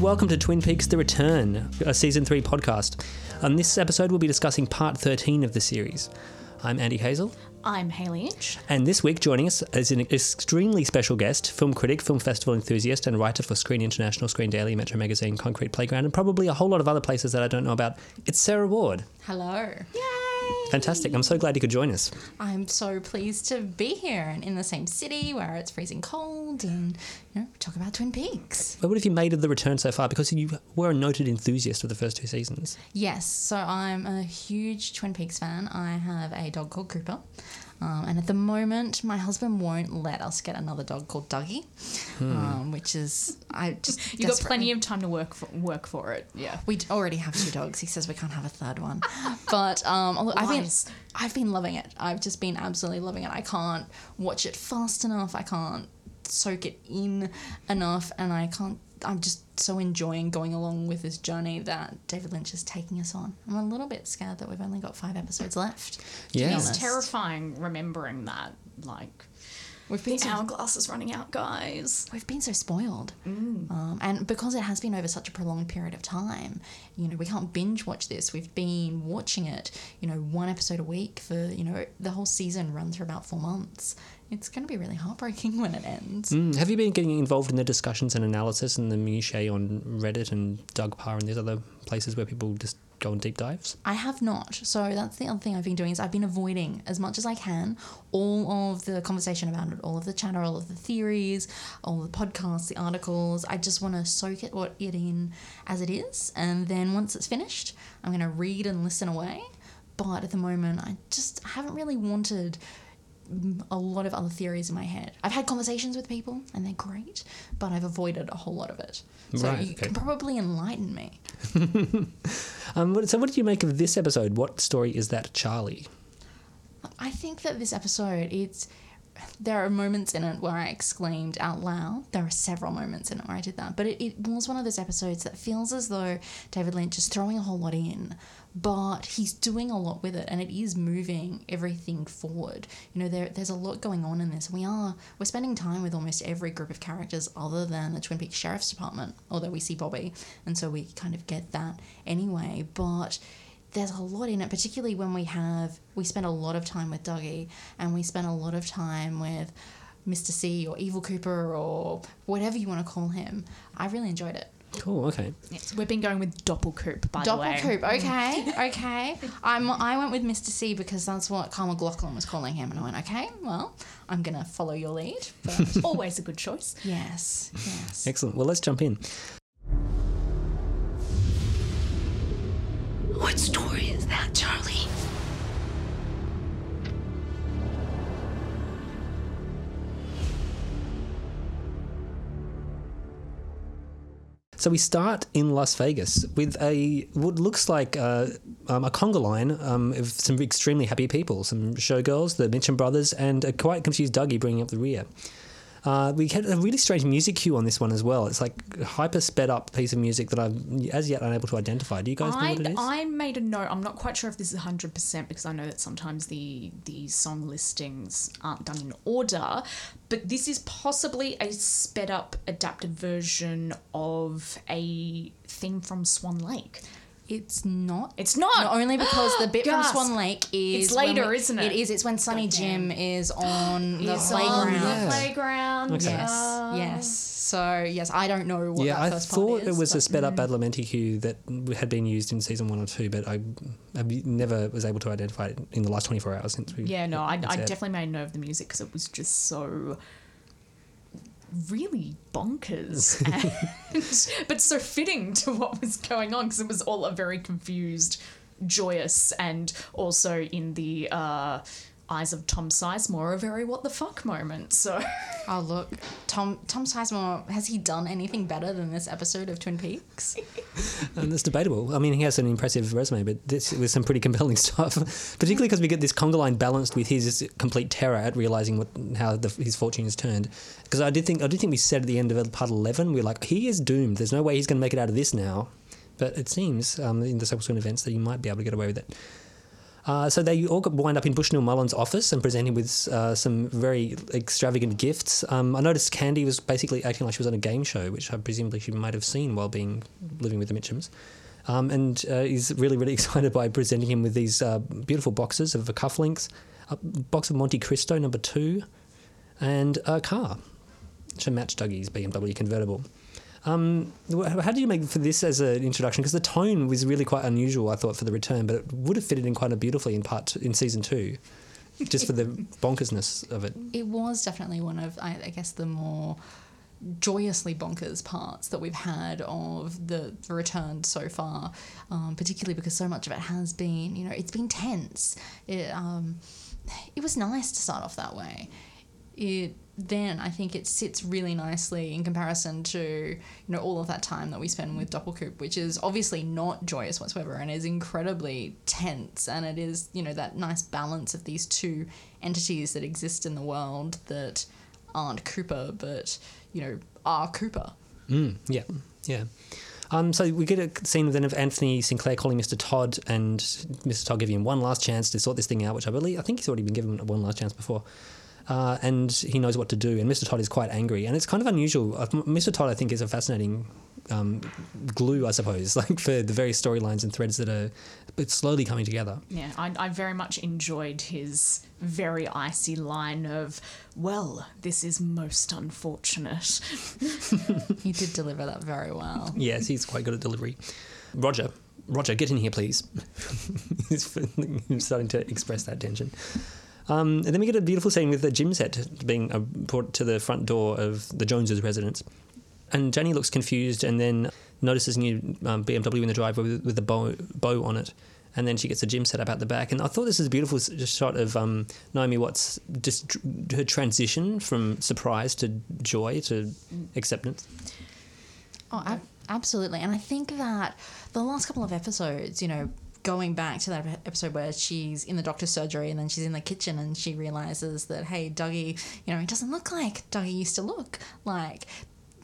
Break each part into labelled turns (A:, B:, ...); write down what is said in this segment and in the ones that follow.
A: welcome to Twin Peaks The Return, a season 3 podcast. On this episode, we'll be discussing part 13 of the series. I'm Andy Hazel,
B: I'm Hayley Inch.
A: and this week joining us is an extremely special guest, film critic, film festival enthusiast, and writer for Screen International, Screen Daily, Metro Magazine, Concrete Playground, and probably a whole lot of other places that I don't know about. It's Sarah Ward.
C: Hello.
A: Fantastic. I'm so glad you could join us.
C: I'm so pleased to be here and in the same city where it's freezing cold and you know talk about Twin Peaks.
A: But what have you made of the return so far? Because you were a noted enthusiast of the first two seasons.
C: Yes, so I'm a huge Twin Peaks fan. I have a dog called Cooper. Um, and at the moment, my husband won't let us get another dog called Dougie, um, which is I just
B: you've got plenty of time to work for, work for it. Yeah.
C: We already have two dogs. He says we can't have a third one. But um, I've been I've been loving it. I've just been absolutely loving it. I can't watch it fast enough. I can't soak it in enough, and I can't. I'm just so enjoying going along with this journey that David Lynch is taking us on. I'm a little bit scared that we've only got five episodes left.
A: Yeah.
B: It's terrifying remembering that. Like,
C: We've been
B: the
C: so
B: hourglass is running out, guys.
C: We've been so spoiled. Um, and because it has been over such a prolonged period of time, you know, we can't binge watch this. We've been watching it, you know, one episode a week for, you know, the whole season runs for about four months. It's going to be really heartbreaking when it ends.
A: Mm, Have you been getting involved in the discussions and analysis and the minutiae on Reddit and Dugpa and these other places where people just go on deep dives?
C: I have not. So that's the other thing I've been doing is I've been avoiding as much as I can all of the conversation about it, all of the chatter, all of the theories, all the podcasts, the articles. I just want to soak it what it in as it is, and then once it's finished, I'm going to read and listen away. But at the moment, I just haven't really wanted a lot of other theories in my head. I've had conversations with people and they're great, but I've avoided a whole lot of it. So
A: Right,
C: you
A: okay.
C: can probably enlighten me.
A: Um, so, what did you make of this episode? What story is that, Charlie?
C: I think that this episode, it's there are moments in it where I exclaimed out loud. There are several moments in it where I did that, but it, it was one of those episodes that feels as though David Lynch is throwing a whole lot in, but he's doing a lot with it, and it is moving everything forward. You know, there there's a lot going on in this. We are we're spending time with almost every group of characters other than the Twin Peaks Sheriff's Department, although we see Bobby, and so we kind of get that anyway. But there's a lot in it, particularly when we have we spend a lot of time with Dougie and we spend a lot of time with Mr. C or Evil Cooper or whatever you want to call him. I really enjoyed it.
A: Cool, okay.
B: Yes, we've been going with Doppelcoop, by the way.
C: Doppelcoop, mm. okay, okay. I'm I went with Mr. C because that's what Kyle MacLachlan was calling him, and I went, okay, well, I'm gonna follow your lead. But
B: Always a good choice.
C: yes, yes.
A: Excellent. Well, let's jump in.
D: What story is that, Charlie?
A: So we start in Las Vegas with a what looks like uh, um, a conga line um, of some extremely happy people, some showgirls, the Mitchum brothers, and a quite confused Dougie bringing up the rear. Uh, we had a really strange music cue on this one as well. It's like hyper sped up piece of music that I'm as yet unable to identify. Do you guys know what it is?
B: I made a note. I'm not quite sure if this is 100% because I know that sometimes the the song listings aren't done in order, but this is possibly a sped up adapted version of a theme from Swan Lake.
C: It's not.
B: It's not.
C: Not only because the bit from
B: Gasp.
C: Swan Lake is
B: It's later,
C: we-
B: isn't it?
C: It is. It's when Sonny Jim is on the
B: It's
C: playground.
B: on
A: yeah.
B: the playground.
A: Okay.
C: Yes, yes. So yes, I don't know what
A: yeah,
C: that
A: I
C: first
A: thought
C: part is.
A: it was a sped up Badalamenti cue that had been used in season one or two, but I, I never was able to identify it in the last 24 hours since we.
B: Yeah, no, I, I
A: aired.
B: definitely made a note of the music because it was just so really bonkers, and, but so fitting to what was going on because it was all a very confused, joyous, and also in the uh, eyes of Tom Sizemore, a very what the fuck moment. So
C: Oh look, Tom Tom Sizemore has he done anything better than this episode of Twin Peaks?
A: And it's debatable. I mean, he has an impressive resume, but this was some pretty compelling stuff. Particularly because we get this conga line balanced with his complete terror at realizing what how the, his fortune is turned. Because I did think I did think we said at the end of part eleven, we are like, he is doomed. There's no way he's going to make it out of this now. But it seems um, in the subsequent events that he might be able to get away with it. Uh, so they all wind up in Bushnell Mullins' office and present him with uh, some very extravagant gifts. Um, I noticed Candy was basically acting like she was on a game show, which I presumably she might have seen while being living with the Mitchums. Um, and uh, he's really, really excited by presenting him with these uh, beautiful boxes of cufflinks, a box of Monte Cristo number two, and a car to match Dougie's BMW convertible. Um, how did you make for this as an introduction? Because the tone was really quite unusual, I thought, for the return, but it would have fitted in quite beautifully in part in season two, just for the bonkersness of it.
C: It was definitely one of, I, I guess, the more joyously bonkers parts that we've had of the, the return so far, um, particularly because so much of it has been, you know, it's been tense. It, um, it was nice to start off that way. It then I think it sits really nicely in comparison to you know all of that time that we spend with Doppelkoop, which is obviously not joyous whatsoever and is incredibly tense, and it is you know that nice balance of these two entities that exist in the world that aren't Cooper but you know are Cooper.
A: Mm, yeah, yeah. Um, so we get a scene then of Anthony Sinclair calling Mr. Todd and Mr. Todd giving him one last chance to sort this thing out, which I believe I think he's already been given one last chance before. Uh, and he knows what to do. And Mr. Todd is quite angry, and it's kind of unusual. Uh, Mr. Todd, I think, is a fascinating um, glue, I suppose, like for the various storylines and threads that are slowly coming together.
B: Yeah, I, I very much enjoyed his very icy line of, "Well, this is most unfortunate."
C: he did deliver that very well.
A: Yes, he's quite good at delivery. Roger, Roger, get in here, please. he's starting to express that tension. Um, and then we get a beautiful scene with the gym set being uh, brought to the front door of the Joneses' residence. And Janie looks confused and then notices a new um, BMW in the driveway with, with a bow, bow on it. And then she gets a gym set up out the back. And I thought this is a beautiful shot of um, Naomi Watts, just her transition from surprise to joy to acceptance.
C: Oh, ab- absolutely. And I think that the last couple of episodes, you know, going back to that episode where she's in the doctor's surgery and then she's in the kitchen and she realizes that, hey, Dougie, you know, he doesn't look like Dougie used to look. Like,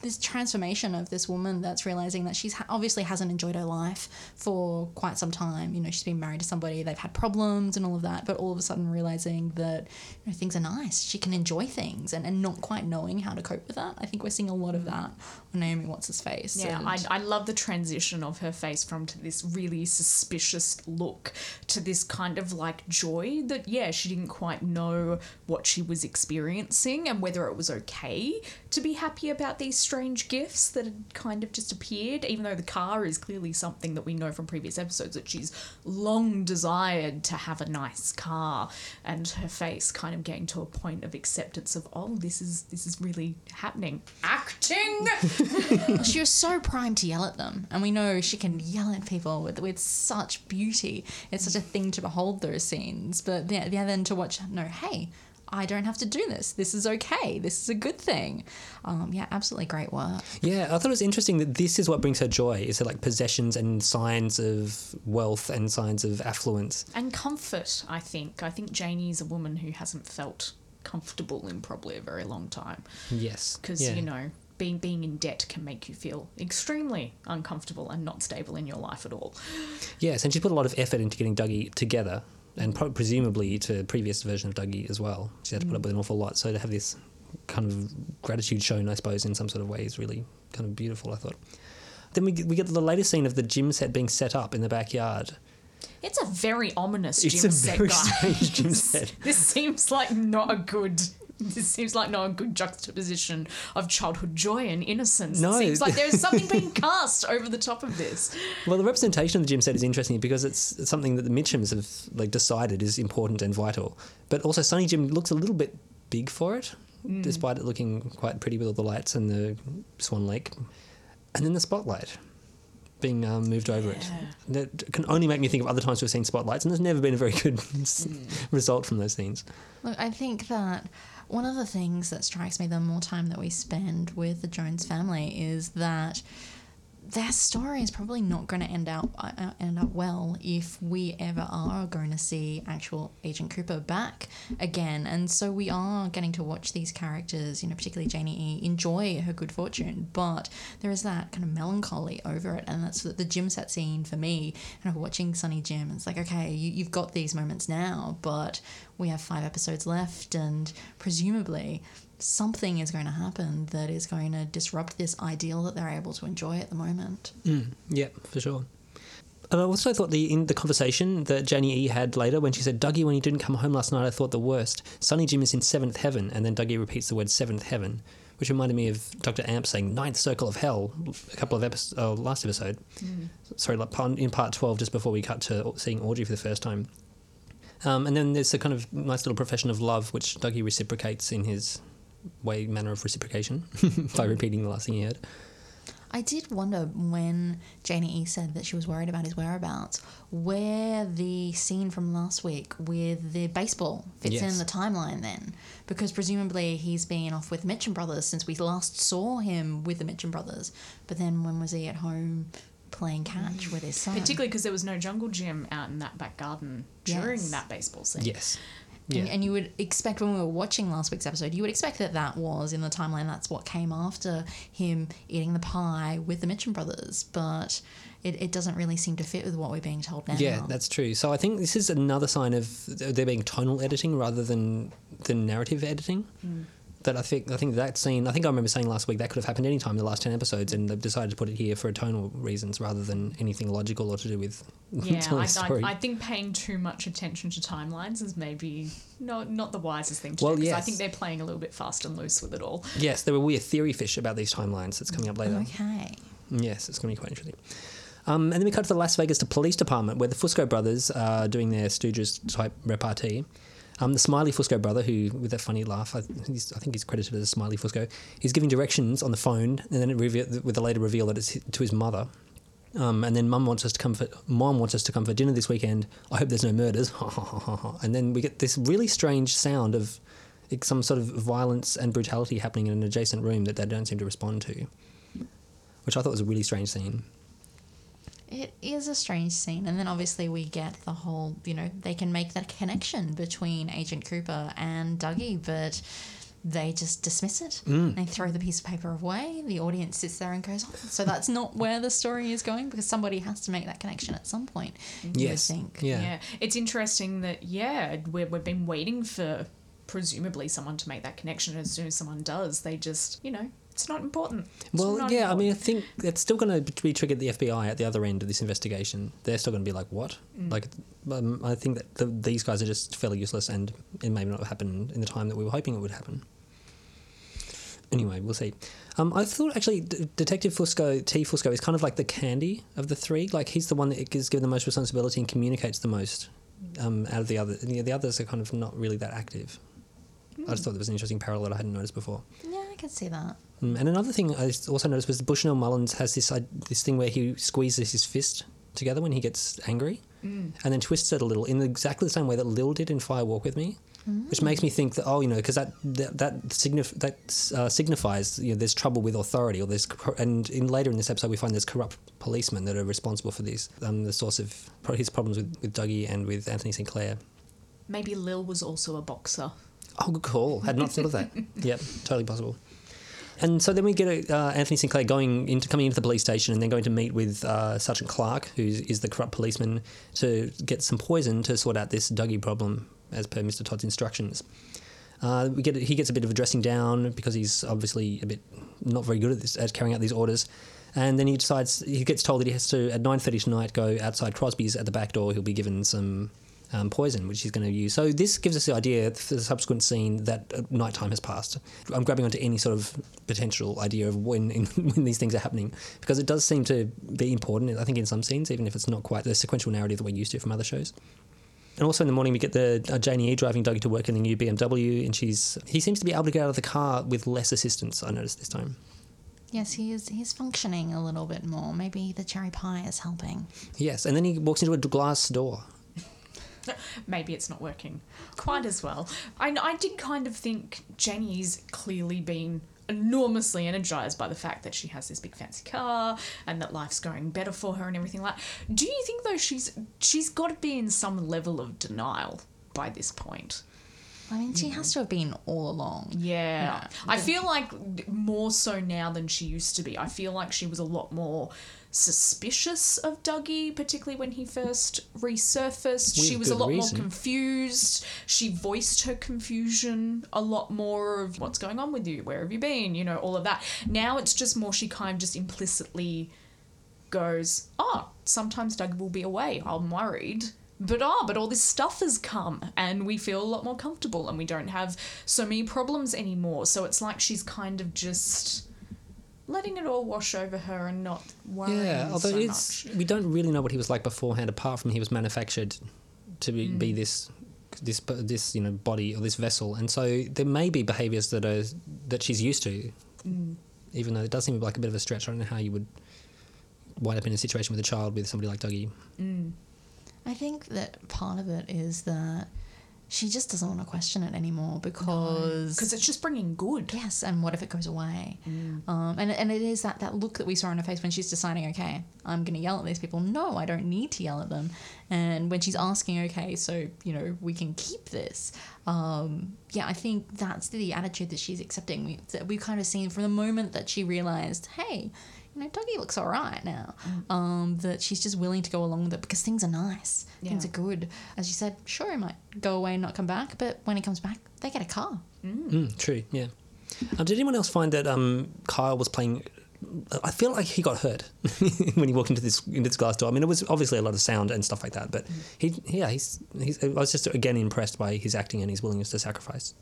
C: this transformation of this woman that's realizing that she's ha- obviously hasn't enjoyed her life for quite some time. You know, she's been married to somebody, they've had problems and all of that, but all of a sudden realizing that you know, things are nice, she can enjoy things, and, and not quite knowing how to cope with that. I think we're seeing a lot of that Naomi Watts' face.
B: Yeah, I, I love the transition of her face from to this really suspicious look to this kind of like joy that, yeah, she didn't quite know what she was experiencing and whether it was okay to be happy about these strange gifts that had kind of just appeared, even though the car is clearly something that we know from previous episodes that she's long desired to have a nice car, and her face kind of getting to a point of acceptance of, oh, this is this is really happening. Acting.
C: she was so primed to yell at them, and we know she can yell at people with with such beauty. It's such a thing to behold those scenes, but yeah, yeah then to watch. No, hey, I don't have to do this. This is okay. This is a good thing. Um, yeah, absolutely great work.
A: Yeah, I thought it was interesting that this is what brings her joy. Is it like possessions and signs of wealth and signs of affluence?
B: and comfort, I think. I think Janie is a woman who hasn't felt comfortable in probably a very long time.
A: Yes,
B: Because,
A: yeah.
B: you know, being being in debt can make you feel extremely uncomfortable and not stable in your life at all.
A: Yes, and she put a lot of effort into getting Dougie together, and pro- presumably to the previous version of Dougie as well. She had to put up mm. with an awful lot. So to have this kind of gratitude shown, I suppose, in some sort of way is really kind of beautiful. I thought. Then we get, we get the latest scene of the gym set being set up in the backyard.
B: It's a very ominous
A: It's
B: gym
A: a
B: set,
A: very
B: guys.
A: strange gym set.
B: This seems like not a good. This seems like not a good juxtaposition of childhood joy and innocence.
A: No.
B: It seems like there's something being cast over the top of this.
A: Well, the representation of the gym set is interesting because it's, it's something that the Mitchums have like decided is important and vital. But also, Sonny Jim looks a little bit big for it, despite it looking quite pretty with all the lights and the Swan Lake, and then the spotlight being um, moved over it. That can only make me think of other times we've seen spotlights, and there's never been a very good s result from those scenes.
C: Look, I think that one of the things that strikes me the more time that we spend with the Jones family is that their story is probably not going to end up uh, end up well if we ever are going to see actual Agent Cooper back again. And so we are getting to watch these characters, you know, particularly Janie E, enjoy her good fortune, but there is that kind of melancholy over it, and that's the, the gym set scene for me. Kind of watching Sonny Jim, it's like, okay, you, you've got these moments now, but we have five episodes left, and presumably something is going to happen that is going to disrupt this ideal that they're able to enjoy at the moment.
A: Mm, yeah, for sure. And I also thought the in the conversation that Janie E had later when she said, Dougie, when you didn't come home last night, I thought the worst. Sonny Jim is in seventh heaven, and then Dougie repeats the word seventh heaven, which reminded me of Dr. Amp saying ninth circle of hell a couple of episodes, oh, uh, last episode. Mm. Sorry, in part 12, just before we cut to seeing Audrey for the first time. Um, and then there's a kind of nice little profession of love, which Dougie reciprocates in his way, manner of reciprocation by repeating the last thing he heard.
C: I did wonder when Janie E said that she was worried about his whereabouts, where the scene from last week with the baseball fits
A: Yes.
C: in the timeline then. Because presumably he's been off with Mitchum Brothers since we last saw him with the Mitchum Brothers. But then when was he at home playing catch with his son?
B: Particularly because there was no jungle gym out in that back garden during
C: Yes.
B: that baseball scene.
A: Yes.
C: And,
A: Yeah.
C: and you would expect when we were watching last week's episode, you would expect that that was in the timeline. That's what came after him eating the pie with the Mitchum brothers, but it, it doesn't really seem to fit with what we're being told now.
A: Yeah, that's true. So I think this is another sign of there being tonal editing rather than than narrative editing. Mm. That I think I think that scene. I think I remember saying last week that could have happened any time in the last ten episodes, and they've decided to put it here for tonal reasons rather than anything logical or to do with
B: Yeah,
A: telling
B: I,
A: a story.
B: I, I think paying too much attention to timelines is maybe not not the wisest thing to do.
A: Well,
B: do. 'cause I think they're playing a little bit fast and loose with it all.
A: yes, there will be a theory fish about these timelines that's coming up later.
C: Okay.
A: Yes, it's going to be quite interesting. Um, and then we cut to the Las Vegas to Police Department where the Fusco brothers are doing their Stooges type repartee. Um, the Smiley Fusco brother, who with that funny laugh, I, I think he's credited as Smiley Fusco, he's giving directions on the phone, and then reveal, with the later reveal that it's to his mother. Um, and then Mum wants us to come for Mom wants us to come for dinner this weekend. I hope there's no murders. and then we get this really strange sound of like, some sort of violence and brutality happening in an adjacent room that they don't seem to respond to, which I thought was a really strange scene.
C: It is a strange scene. And then obviously we get the whole, you know, they can make that connection between Agent Cooper and Dougie, but they just dismiss it. Mm. They throw the piece of paper away. The audience sits there and goes, oh, so that's not where the story is going because somebody has to make that connection at some point. You would
A: Yes.
C: think.
A: Yeah.
B: it's interesting that yeah, we we've been waiting for presumably someone to make that connection. As soon as someone does, they just you know it's not important. It's
A: Well,
B: not
A: yeah, I mean, I think it's still going to be triggered the FBI at the other end of this investigation. They're still going to be like, what? Like, um, I think that the, these guys are just fairly useless and it may not happen in the time that we were hoping it would happen. Anyway, we'll see. Um, I thought actually D- Detective Fusco, T. Fusco, is kind of like the candy of the three. Like, he's the one that is given the most responsibility and communicates the most um, out of the others. The others are kind of not really that active. I just thought there was an interesting parallel that I hadn't noticed before.
C: Yeah, I can see that.
A: Mm, And another thing I also noticed was Bushnell Mullins has this uh, this thing where he squeezes his fist together when he gets angry, and then twists it a little in exactly the same way that Lil did in Fire Walk with Me, which makes me think that oh you know because that that that, signif- that uh, signifies you know there's trouble with authority or there's and in later in this episode we find there's corrupt policemen that are responsible for this um, the source of his problems with, with Dougie and with Anthony Sinclair.
B: maybe Lil was also a boxer.
A: Oh, good call. Had not thought of that. yep, totally possible. And so then we get uh, Anthony Sinclair going into coming into the police station and then going to meet with uh, Sergeant Clark, who is the corrupt policeman, to get some poison to sort out this Dougie problem, as per Mr. Todd's instructions. Uh, we get he gets a bit of a dressing down because he's obviously a bit not very good at this at carrying out these orders. And then he decides he gets told that he has to at nine thirty tonight go outside Crosby's at the back door. He'll be given some um, poison, which he's going to use. So this gives us the idea for the subsequent scene that uh, nighttime has passed. I'm grabbing onto any sort of potential idea of when when these things are happening because it does seem to be important. I think in some scenes, even if it's not quite the sequential narrative that we're used to from other shows. And also in the morning, we get the uh, Janie E driving Dougie to work in the new BMW, and she's he seems to be able to get out of the car with less assistance. I noticed this time.
C: Yes, he is. He's functioning a little bit more. Maybe the cherry pie is helping.
A: Yes, and then he walks into a glass door.
B: maybe it's not working quite as well. I, I did kind of think Jenny's clearly been enormously energized by the fact that she has this big fancy car and that life's going better for her and everything like. Do you think though she's she's got to be in some level of denial by this point?
C: I mean, she has to have been all along.
B: Yeah.
C: No.
B: I feel like more so now than she used to be. I feel like she was a lot more suspicious of Dougie, particularly when he first resurfaced. she was a lot
A: reason.
B: more confused. She voiced her confusion a lot more of what's going on with you, where have you been, you know, all of that. Now it's just more she kind of just implicitly goes, Oh, sometimes Dougie will be away. I'm worried. But ah, but all this stuff has come and we feel a lot more comfortable and we don't have so many problems anymore. So it's like she's kind of just letting it all wash over her and not worrying
A: Yeah, although
B: so
A: it's
B: much.
A: we don't really know what he was like beforehand, apart from he was manufactured to be, be
B: Mm.
A: this this this you know body or this vessel, and so there may be behaviours that are that she's used to,
B: Mm.
A: even though it does seem like a bit of a stretch. I don't know how you would wind up in a situation with a child with somebody like Dougie.
C: I think that part of it is that she just doesn't want to question it anymore because
B: Because it's just bringing good.
C: yes, and what if it goes away? Um, and and it is that that look that we saw on her face when she's deciding, okay, I'm going to yell at these people. No, I don't need to yell at them. And when she's asking, okay, so you know we can keep this. Um, yeah, I think that's the attitude that she's accepting. We that we've kind of seen from the moment that she realized, hey. You know, Dougie looks all right now. Um, that she's just willing to go along with it because things are nice, things are good. As you said, sure, he might go away and not come back, but when he comes back, they get a car.
A: Mm, true, yeah. Um, did anyone else find that um, Kyle was playing? I feel like he got hurt when he walked into this into this glass door. I mean, it was obviously a lot of sound and stuff like that, but he, yeah, he's, he's. I was just again impressed by his acting and his willingness to sacrifice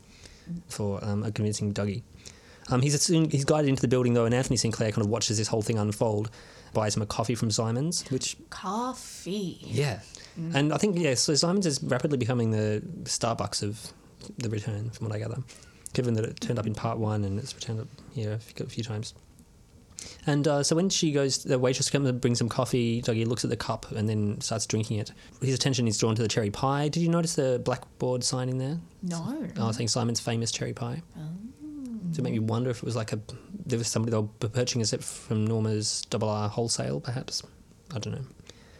A: for um, a convincing Dougie. Um, he's soon, he's guided into the building though, and Anthony Sinclair kind of watches this whole thing unfold. Buys him a coffee from Simons, which
B: Coffee.
A: yeah, and I think yeah. So Simons is rapidly becoming the Starbucks of the return, from what I gather. Given that it turned up in part one and it's returned up here a few, times. And uh, so when she goes, the waitress comes and brings some coffee. Dougie looks at the cup and then starts drinking it. His attention is drawn to the cherry pie. Did you notice the blackboard sign in there?
B: No.
A: Oh, saying Simon's famous cherry pie. To make me wonder if it was like a there was somebody they were purchasing it from Norma's Double R wholesale, perhaps. I don't know.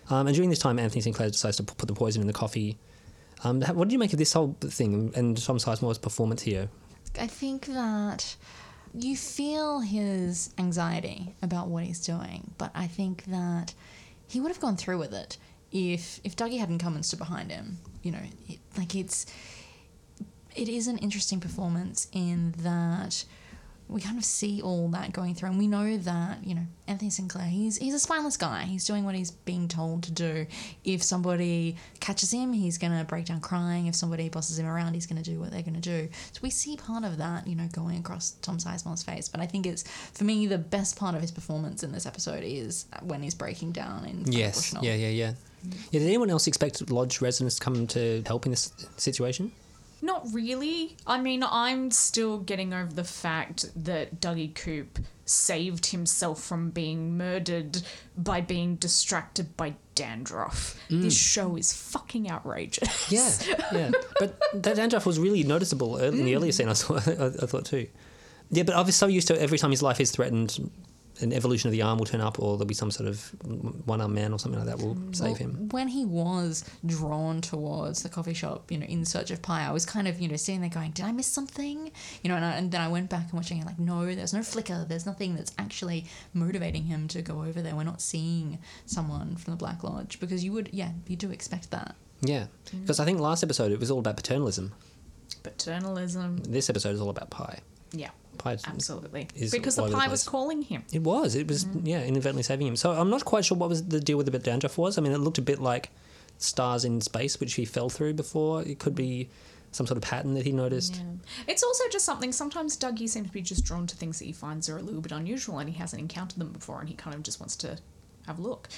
A: Um, and during this time, Anthony Sinclair decides to put the poison in the coffee. Um, what did you make of this whole thing and Tom Sizemore's performance here?
C: I think that you feel his anxiety about what he's doing, but I think that he would have gone through with it if if Dougie hadn't come and stood behind him. You know, it, like it's it is an interesting performance in that we kind of see all that going through, and we know that you know Anthony Sinclair. He's he's a spineless guy. He's doing what he's being told to do. If somebody catches him, he's gonna break down crying. If somebody bosses him around, he's gonna do what they're gonna do. So we see part of that, you know, going across Tom Sizemore's face. But I think it's for me the best part of his performance in this episode is when he's breaking down in
A: Yes. Yeah, yeah, yeah. Yeah, did anyone else expect Lodge residents to come to help in this situation?
B: Not really. I mean, I'm still getting over the fact that Dougie Coop saved himself from being murdered by being distracted by dandruff. Mm. This show is fucking outrageous.
A: Yeah, yeah. But that dandruff was really noticeable in the mm. earlier scene. I, saw, I, I thought too. Yeah, but I was so used to every time his life is threatened, an evolution of the arm will turn up, or there'll be some sort of one armed man or something like that will mm, save him.
C: When he was drawn towards the coffee shop, you know, in search of pie, I was kind of, you know, sitting there going, "Did I miss something?" You know, and, I, and then I went back and watching it, like, no, there's no flicker. There's nothing that's actually motivating him to go over there. We're not seeing someone from the Black Lodge because you would, yeah, you do expect that.
A: Yeah, mm. because I think last episode it was all about paternalism.
B: Paternalism.
A: This episode is all about pie.
B: Yeah,
A: Pie
B: absolutely. Because the
A: over the
B: pie was calling him.
A: It was. It was. Yeah, inadvertently saving him. So I'm not quite sure what was the deal with the bit dandruff was. I mean, it looked a bit like stars in space, which he fell through before. It could be some sort of pattern that he noticed.
B: Yeah. It's also just something, sometimes Dougie seems to be just drawn to things that he finds are a little bit unusual and he hasn't encountered them before and he kind of just wants to have a look.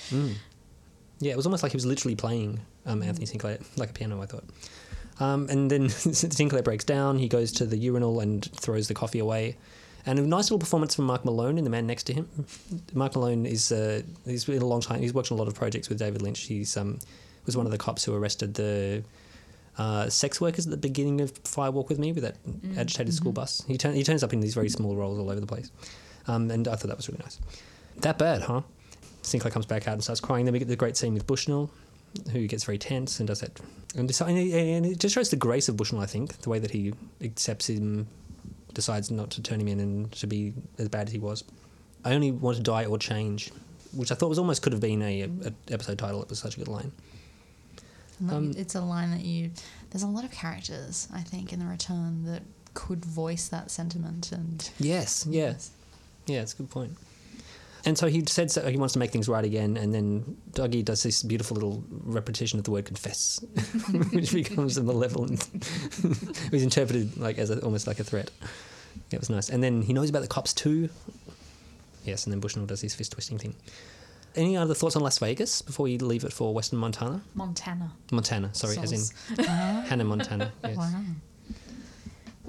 A: Yeah, it was almost like he was literally playing um, Anthony Sinclair like a piano. I thought. Um, and then Sinclair breaks down. He goes to the urinal and throws the coffee away. And a nice little performance from Mark Malone and the man next to him. Mark Malone is uh, he's been a long time. He's worked on a lot of projects with David Lynch. He's um, was one of the cops who arrested the uh, sex workers at the beginning of Fire Walk with Me with that agitated school bus. He, turn, he turns up in these very small roles all over the place. Um, and I thought that was really nice. That bad, huh? Sinclair comes back out and starts crying. Then we get the great scene with Bushnell, who gets very tense and does that. And, decide, and it just shows the grace of Bushnell, I think, the way that he accepts him, decides not to turn him in and to be as bad as he was. I only want to die or change, which I thought was almost could have been a, a episode title. It was such a good line. Um,
C: it's a line that you. There's a lot of characters, I think, in the return that could voice that sentiment and.
A: Yes, yeah. Yeah, it's a good point. And so he said that he wants to make things right again, and then Dougie does this beautiful little repetition of the word confess, which becomes a malevolent. it was interpreted like as a, almost like a threat. It was nice. And then he knows about the cops too. Yes, and then Bushnell does his fist twisting thing. Any other thoughts on Las Vegas before we leave it for Western Montana?
B: Montana.
A: Montana, sorry, as in uh-huh. Hannah Montana. Yes.
C: Wow.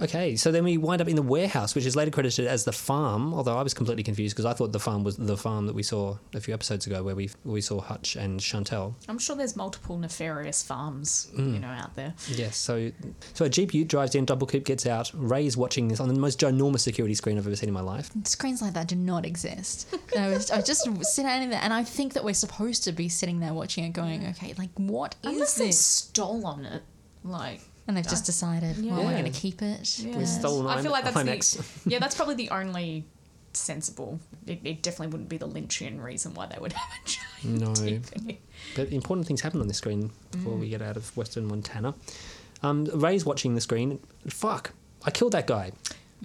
A: Okay, so then we wind up in the warehouse, which is later credited as the farm. Although I was completely confused because I thought the farm was the farm that we saw a few episodes ago, where we we saw Hutch and Chantal.
B: I'm sure there's multiple nefarious farms,
A: Mm.
B: you know, out there.
A: Yes, so so a jeep Ute drives in, Doppelcoop gets out. Ray's watching this on the most ginormous security screen I've ever seen in my life.
C: Screens like that do not exist. I was, I was just sitting there, and I think that we're supposed to be sitting there watching it, going, "Okay, like what is
B: Unless they
C: this?"
B: stolen it, like.
C: And they've just decided, well, we're going to keep it.
B: Yeah.
A: With stolen
B: I feel like that's the yeah, that's probably the only sensible. It, it definitely wouldn't be the Lynchian reason why they would have a giant
A: No.
B: TV.
A: But important things happen on the screen before we get out of Western Montana. Um, Ray's watching the screen. Fuck, I killed that guy.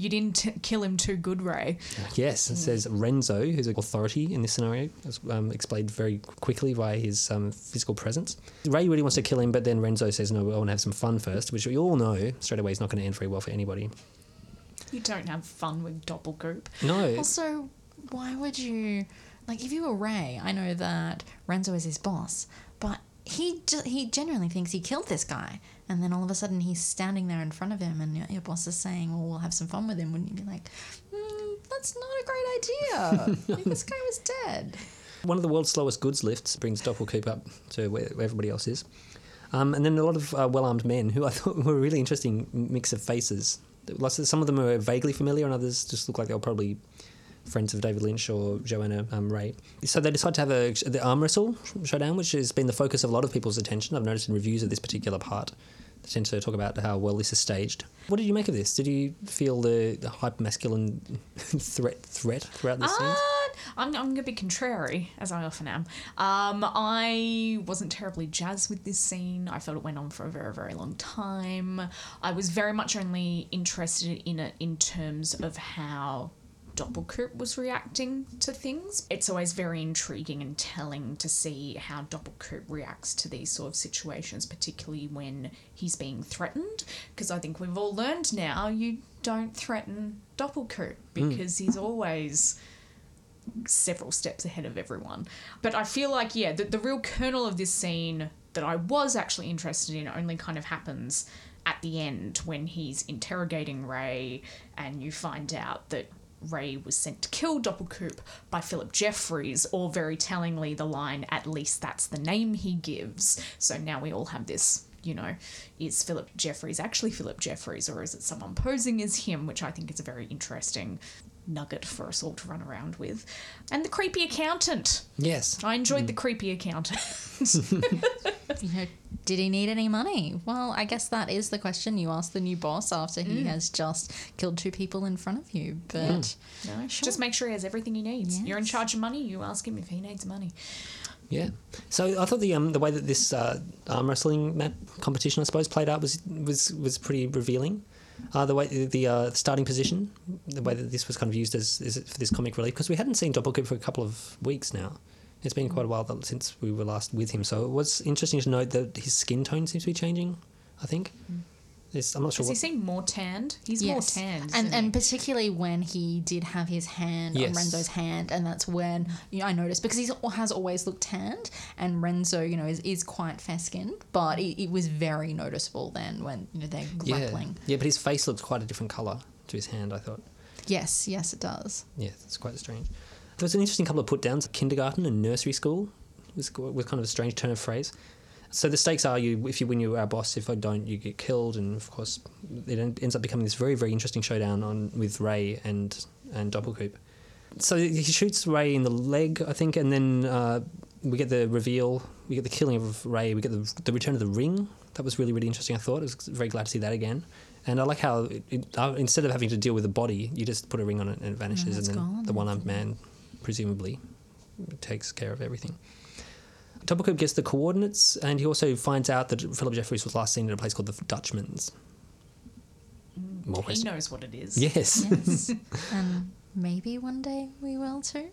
B: You didn't t- kill him too good, Ray.
A: Yes, it says Renzo, who's an authority in this scenario, is um, explained very quickly via his um, physical presence. Ray really wants to kill him, but then Renzo says, no, I want to have some fun first, which we all know straight away is not going to end very well for anybody.
B: You don't have fun with Doppelcoop.
A: No.
C: Also, why would you like if you were Ray? I know that Renzo is his boss, but he he genuinely thinks he killed this guy, and then all of a sudden he's standing there in front of him, and your, boss is saying, "Well, we'll have some fun with him." Wouldn't you be like, mm, "That's not a great idea. This guy was dead."
A: One of the world's slowest goods lifts brings Doppelkoop up to where, where everybody else is. Um, and then a lot of uh, well armed men who I thought were a really interesting mix of faces. Some of them are vaguely familiar, and others just look like they were probably friends of David Lynch or Johanna um, Ray. So they decide to have a, the arm wrestle showdown, which has been the focus of a lot of people's attention. I've noticed in reviews of this particular part. They tend to talk about how well this is staged. What did you make of this? Did you feel the, the hyper masculine threat threat throughout the?
B: Uh, I'm, I'm going to be contrary, as I often am. Um, I wasn't terribly jazzed with this scene. I felt it went on for a very, very long time. I was very much only interested in it in terms of how Doppelkoop was reacting to things. It's always very intriguing and telling to see how Doppelkoop reacts to these sort of situations, particularly when he's being threatened. Because I think we've all learned now you don't threaten Doppelkoop hmm. because he's always several steps ahead of everyone. But I feel like, yeah, the, the real kernel of this scene that I was actually interested in only kind of happens at the end when he's interrogating Ray and you find out that Ray was sent to kill Doppelkoop by Philip Jeffries, or very tellingly, the line, at least that's the name he gives. So now we all have this. You know, is Philip Jeffries actually Philip Jeffries, or is it someone posing as him? Which I think is a very interesting nugget for us all to run around with. And the creepy accountant.
A: Yes.
B: I enjoyed the creepy accountant.
C: You know, did he need any money? Well, I guess that is the question you ask the new boss after he has just killed two people in front of you. But
B: no, just make sure he has everything he needs. You're in charge of money. You ask him if he needs money.
A: Yeah. So I thought the um the way that this uh, arm wrestling map competition I suppose played out was was was pretty revealing. Uh, the way the uh, starting position, the way that this was kind of used as for this comic relief because we hadn't seen Doppelkoop for a couple of weeks now. It's been quite a while since we were last with him, so it was interesting to note that his skin tone seems to be changing. I think. It's, I'm not sure
B: Does he
A: what.
B: seem more tanned? He's
C: yes,
B: more tanned.
C: and and
B: he?
C: particularly when he did have his hand
A: Yes.
C: on Renzo's hand, and that's when you know, I noticed because he has always looked tanned, and Renzo, you know, is, is quite fair skinned, but it, it was very noticeable then when you know they're
A: yeah.
C: grappling.
A: yeah, but his face looks quite a different color to his hand. I thought.
C: Yes, yes, it does.
A: Yeah, it's quite strange. There was an interesting couple of put downs. Kindergarten and nursery school was, was kind of a strange turn of phrase. So the stakes are you if you win you're our boss. If I don't, you get killed. And of course, it ends up becoming this very very interesting showdown on with Ray and and Doppelcoop. So he shoots Ray in the leg, I think, and then uh, we get the reveal. We get the killing of Ray. We get the, the return of the ring. That was really really interesting. I thought. I was very glad to see that again. And I like how it, it, uh, instead of having to deal with the body, you just put a ring on it and it vanishes,
C: it's
A: and then
C: gone.
A: the one-armed man presumably takes care of everything. Doppelcoop gets the coordinates, and he also finds out that Philip Jeffries was last seen at a place called the Dutchman's. More
B: He
A: questions?
B: knows what it is.
A: Yes.
C: Yes. and maybe one day we will too.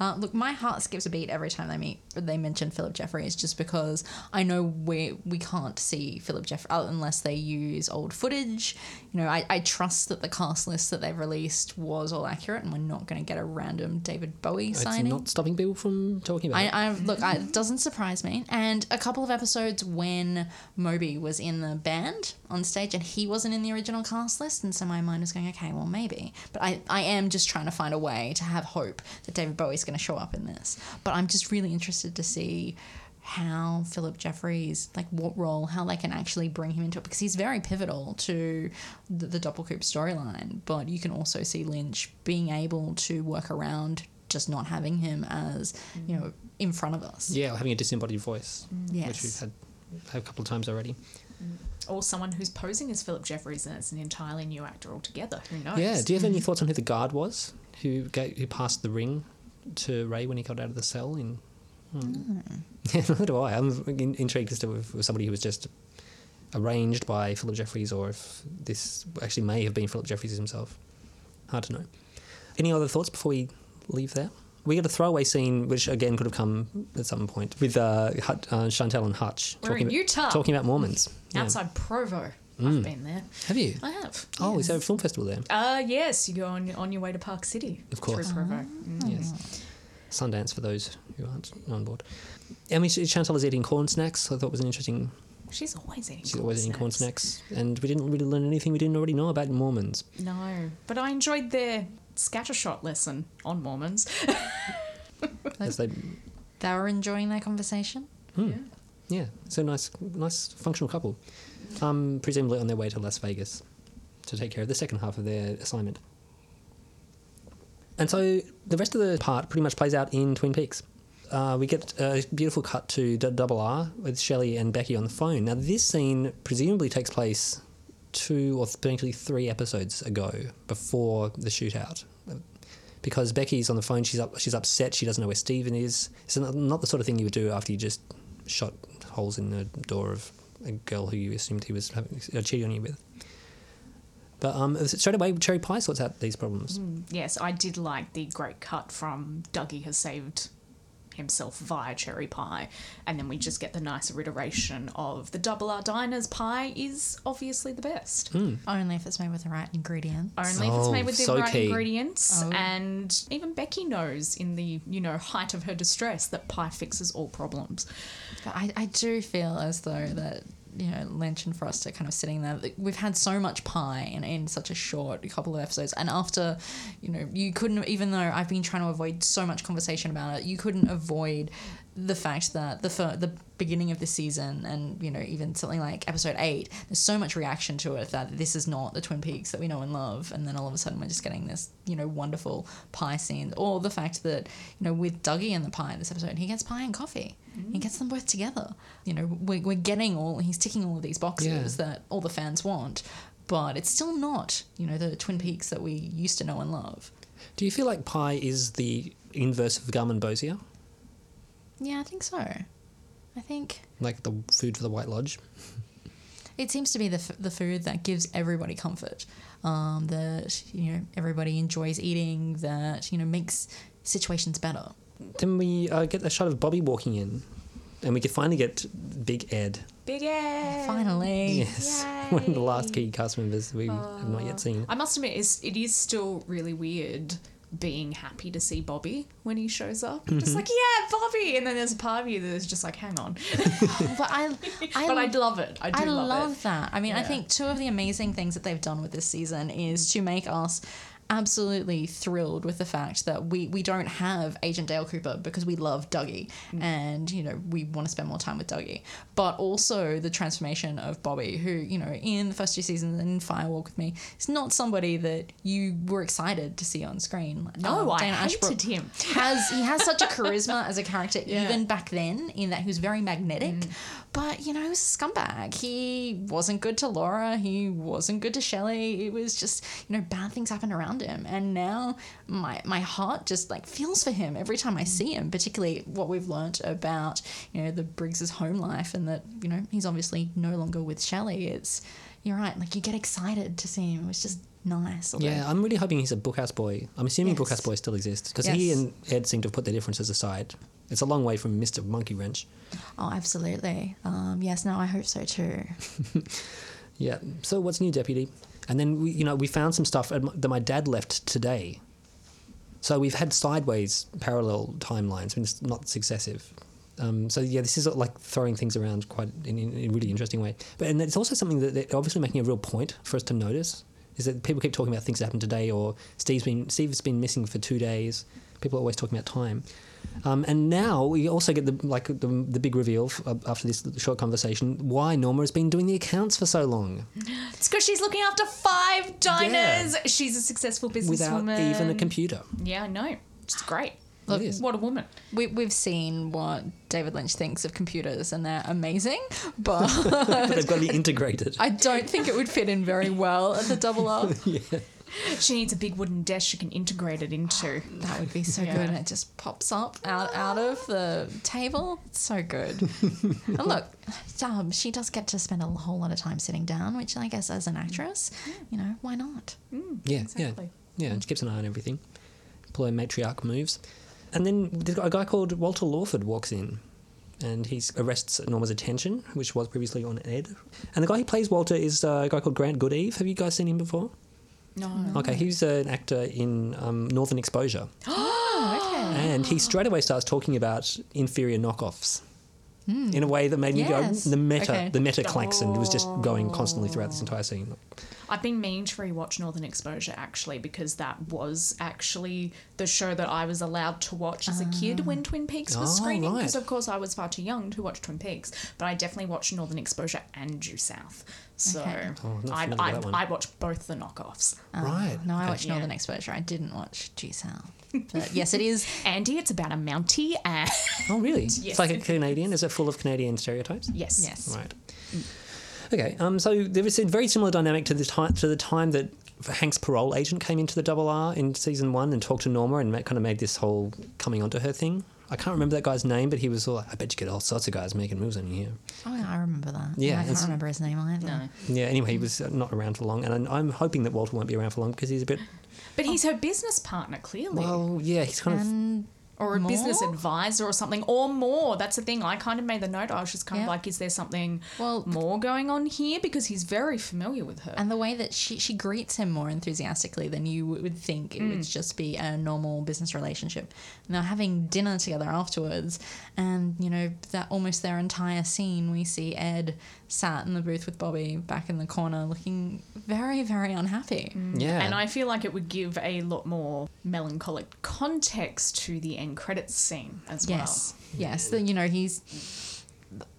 C: Uh, look, my heart skips a beat every time they meet. They mention Philip Jeffries, just because I know we we can't see Philip Jeffries unless they use old footage. You know, I, I trust that the cast list that they've released was all accurate, and we're not going to get a random David Bowie
A: it's
C: signing.
A: not stopping people from talking about it.
C: I, I look, I, it doesn't surprise me. And a couple of episodes when Moby was in the band on stage and he wasn't in the original cast list, and so my mind was going, okay, well maybe. But I, I am just trying to find a way to have hope that David Bowie's going to show up in this. But I'm just really interested to see how Philip Jeffries, like what role, how they can actually bring him into it because he's very pivotal to the, the Doppelcoop storyline. But you can also see Lynch being able to work around just not having him as, you know, in front of us.
A: yeah, having a disembodied voice, which we've had, had a couple of times already. Mm.
B: Or someone who's posing as Philip Jeffries and it's an entirely new actor altogether. Who knows?
A: Yeah. Do you have any thoughts on who the guard was who ga who passed the ring to Ray when he got out of the cell? In hmm. yeah, neither do I. I'm in, intrigued as to if it was somebody who was just arranged by Philip Jeffries or if this actually may have been Philip Jeffries himself. Hard to know. Any other thoughts before we leave there? We get a throwaway scene, which again could have come at some point, with uh, Hut, uh, Chantal and Hutch
B: We're in
A: about,
B: Utah.
A: talking about Mormons. Yeah.
B: Outside Provo.
A: Mm.
B: I've been there.
A: Have you?
B: I have.
A: Oh, is there a film festival there?
B: Uh, yes, you go on on your way to Park City.
A: Of course.
B: Through Provo. Mm.
A: Yes. Sundance for those who aren't on board. I mean, Chantal is eating corn snacks. I thought was an interesting.
B: She's always eating.
A: She's
B: corn
A: always eating corn
B: snacks.
A: snacks, and we didn't really learn anything we didn't already know about Mormons.
B: No, but I enjoyed their scattershot lesson on Mormons.
A: As they,
C: They were enjoying their conversation.
A: yeah, Yeah, so nice, nice functional couple. Um, presumably on their way to Las Vegas to take care of the second half of their assignment. And so the rest of the part pretty much plays out in Twin Peaks. Uh, we get a beautiful cut to D- Double R with Shelley and Becky on the phone. Now, this scene presumably takes place two or potentially three episodes ago, before the shootout, because Becky's on the phone. She's up. She's upset. She doesn't know where Steven is. It's not, not the sort of thing you would do after you just shot holes in the door of a girl who you assumed he was having, uh, cheating on you with. But um, straight away, Cherry Pie sorts out these problems.
B: yes, I did like the great cut from Dougie has saved himself via cherry pie, and then we just get the nicer iteration of the double R diners pie is obviously the best. Hmm.
C: Only if it's made with the right ingredients.
B: Only if it's
A: Oh,
B: made with the
A: so
B: right
A: key.
B: ingredients,
C: Oh.
B: and even Becky knows in the you know height of her distress that pie fixes all problems.
C: But I, I do feel as though that, you know, Lynch and Frost are kind of sitting there. We've had so much pie in, in such a short couple of episodes. And after, you know, you couldn't, even though I've been trying to avoid so much conversation about it, you couldn't avoid the fact that the fir- the beginning of the season and you know even something like episode 8 there's so much reaction to it that this is not the twin peaks that we know and love. And then all of a sudden we're just getting this you know wonderful pie scene. Or the fact that you know with dougie and the pie in this episode he gets pie and coffee. He mm. gets them both together. You know we're, we're getting all he's ticking all of these boxes
A: Yeah.
C: that all the fans want but it's still not you know the twin peaks that we used to know and love.
A: Do you feel like Pie is the inverse of Garmonbozia?
C: Yeah i think so i think
A: Like the food for the White Lodge?
C: It seems to be the, f- the food that gives everybody comfort, um, that you know everybody enjoys eating, that you know makes situations better.
A: Then we uh, get a shot of Bobby walking in, and we can finally get Big Ed.
B: Big Ed.
C: Finally,
A: Yes, one of the last key cast members we have not yet seen.
B: I must admit, it's, it is still really weird being happy to see Bobby when he shows up.
A: Mm-hmm.
B: Just like, yeah, Bobby! And then there's a part of you that's just like, hang on.
C: but I, I,
B: but I love it. I do
C: I
B: love,
C: love that. I mean, I think two of the amazing things that they've done with this season is to make us absolutely thrilled with the fact that we, we don't have Agent Dale Cooper because we love Dougie and, you know, we want to spend more time with Dougie. But also the transformation of Bobby, who, you know, in the first two seasons and in Firewalk with Me, is not somebody that you were excited to see on screen.
B: No,
C: um,
B: I
C: Dana
B: hated
C: Ashbrook
B: him.
C: Has he has such a charisma as a character
B: Yeah.
C: even back then in that he was very magnetic. But, you know, he was a scumbag. He wasn't good to Laura. He wasn't good to Shelley. It was just, you know, bad things happened around him. And now my my heart just like feels for him every time I see him, particularly what we've learnt about, you know, the Briggs's home life and that, you know, he's obviously no longer with Shelley. It's you're right, like you get excited to see him. It was just nice. although-
A: Yeah, I'm really hoping he's a Bookhouse Boy. I'm assuming
C: Yes.
A: Bookhouse Boy still exists because he and Ed seem to have put their differences aside. It's a long way from Mr. Monkey Wrench.
C: Oh, absolutely. Um, yes, no, I hope so too.
A: Yeah. So what's new, Deputy? And then we, you know, we found some stuff that my dad left today. So we've had sideways parallel timelines, and it's not successive. Um, so yeah, this is like throwing things around quite in, in, in a really interesting way. But and it's also something that they're obviously making a real point for us to notice is that people keep talking about things that happened today, or Steve's been Steve's been missing for two days. People are always talking about time. Um, and now we also get the like the, the big reveal f- uh, after this short conversation why Norma has been doing the accounts for so long.
B: It's because she's looking after five diners. She's a successful businesswoman
A: without
B: businesswoman.
A: even a computer.
B: Yeah, I know. It's great.
C: Look,
A: It is.
B: What a woman.
C: We, we've seen what David Lynch thinks of computers, and they're amazing, but
A: But they've got to be integrated.
C: I don't think it would fit in very well at the double R.
B: She needs a big wooden desk she can integrate it into.
C: That would be so
B: Yeah.
C: good, and it just pops up out out of the table. It's so good. and look, um, she does get to spend a whole lot of time sitting down, which I guess as an actress, you know, why not?
A: yeah,
B: Exactly.
A: yeah, yeah. And she keeps an eye on everything. Employ matriarch moves, and then there's got a guy called Walter Lawford walks in, and he arrests Norma's attention, which was previously on Ed. And the guy who plays Walter is uh, a guy called Grant Goodeve. Have you guys seen him before?
B: No.
A: Okay, he's an actor in um, Northern Exposure,
C: Oh, okay.
A: and he straight away starts talking about inferior knockoffs. In a way that made me
C: Yes.
A: go, the meta,
C: Okay.
A: the meta klaxon was just going constantly throughout this entire scene.
B: I've been meaning to rewatch Northern Exposure actually because that was actually the show that I was allowed to watch as a kid when Twin Peaks was
A: Oh,
B: screening.
A: right.
B: Because of course I was far too young to watch Twin Peaks, but I definitely watched Northern Exposure and Due South. So
C: Okay.
A: Oh,
B: I, I,
A: that.
B: I watched both the knockoffs.
A: right.
C: No, I
A: okay.
C: watched
B: Yeah.
C: Northern Exposure. I didn't watch G South. But yes, it is.
B: Andy, it's about a Mountie and
A: Oh, really?
B: Yes.
A: It's like a Canadian. Is it full of Canadian stereotypes?
B: yes,
C: Yes.
A: Right. Okay. Um. So there is a very similar dynamic to the time to the time that Hank's parole agent came into the Double R in season one and talked to Norma and ma- kind of made this whole coming onto her thing. I can't remember that guy's name, but he was all like, I bet you get all sorts of guys making moves on you here.
C: Oh, yeah, I remember that.
A: Yeah,
C: I can't remember his name either.
B: No.
A: Yeah. Anyway, he was uh, not around for long, and I'm- I'm hoping that Walter won't be around for long because he's a bit.
B: But he's her business partner, clearly.
A: Well, yeah, he's kind of.
B: Or a business advisor or something, or more. That's the thing. I kind of made the note. I was just kind
C: Yeah.
B: of like, is there something
C: Well-
B: more going on here? Because he's very familiar with her.
C: and the way that she she greets him more enthusiastically than you would think it would mm. just be a normal business relationship. And they're having dinner together afterwards, and you know that almost their entire scene, we see Ed sat in the booth with Bobby back in the corner, looking very very unhappy. Mm.
A: yeah.
B: And I feel like it would give a lot more melancholic context to the end credits scene as
C: well. Yes, yes. You know he's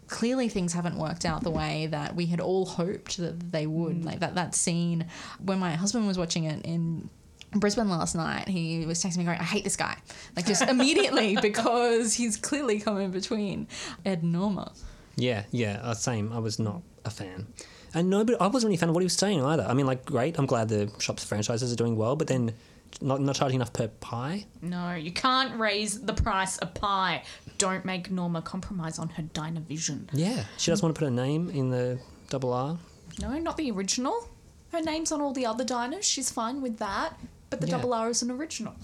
C: clearly things haven't worked out the way that we had all hoped that they would. Mm. Like that that scene when my husband was watching it in. Brisbane last night, he was texting me going, I hate this guy. Like, just immediately because he's clearly come in between Ed and Norma.
A: Yeah, yeah, uh, same. I was not a fan. And no, but I wasn't really a fan of what he was saying either. I mean, like, great, I'm glad the shop's franchises are doing well, but then not, not charging enough per pie?
B: No, you can't raise the price of pie. Don't make Norma compromise on her diner vision.
A: Yeah. She doesn't want to put her name in the double R.
B: No, not the original. Her name's on all the other diners. She's fine with that. But the
A: Yeah.
B: double R is an original.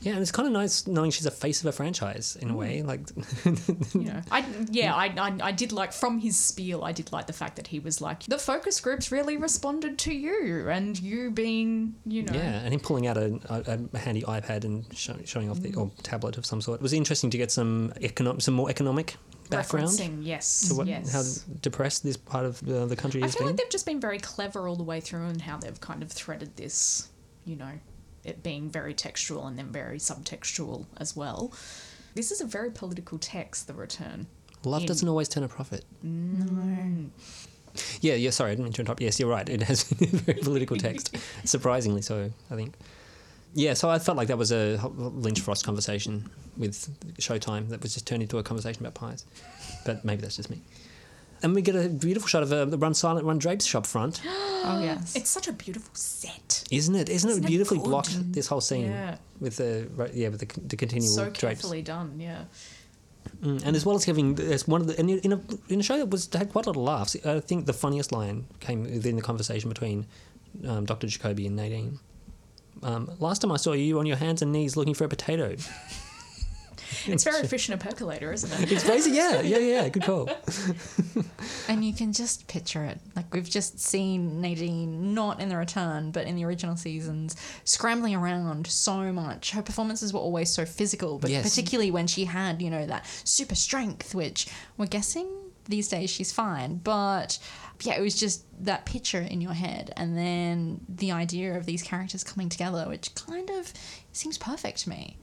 A: Yeah, and it's kind of nice knowing she's a face of a franchise in a way. Mm. Like,
B: you know, I yeah, I, I I did like from his spiel. I did like the fact that he was like the focus groups really responded to you, and you being you know
A: yeah, and him pulling out a, a, a handy iPad and show, showing off the or mm. tablet of some sort. It was interesting to get some econo- some more economic background
B: referencing. Yes,
A: to what,
B: yes.
A: how depressed this part of the, the country
B: I
A: has
B: feel
A: been.
B: like they've just been very clever all the way through, and how they've kind of threaded this, you know, it being very textual and then very subtextual as well. This is a very political text, The Return.
A: Love
B: In-
A: doesn't always turn a profit. No. Mm. Yeah, yeah, sorry, I didn't mean to interrupt. Yes, you're right. It has been a very political text. Surprisingly so, I think. Yeah, so I felt like that was a Lynch Frost conversation with Showtime that was just turned into a conversation about pies. But maybe that's just me. And we get a beautiful shot of uh, the Run Silent, Run Drapes shop front,
C: Oh yes.
B: It's such a beautiful set.
A: isn't it? Isn't,
B: Isn't
A: it
B: it
A: beautifully
B: good?
A: blocked, this whole scene?
B: Yeah.
A: With the, right, yeah, with the, the continual
B: So
A: drapes.
B: carefully done, yeah.
A: Mm, and as well as having as one of the and in a in a show that was had quite a lot of laughs. I think the funniest line came within the conversation between um, Dr. Jacoby and Nadine. Um, last time I saw you on your hands and knees looking for a potato.
B: It's very fish in a percolator, isn't it?
A: It's crazy, yeah, yeah, yeah. Good call.
C: And you can just picture it. Like we've just seen Nadine, not in the return, but in the original seasons, scrambling around so much. Her performances were always so physical, but
A: Yes.
C: particularly when she had, you know, that super strength, which we're guessing these days she's fine. But yeah, it was just that picture in your head, and then the idea of these characters coming together, which kind of seems perfect to me.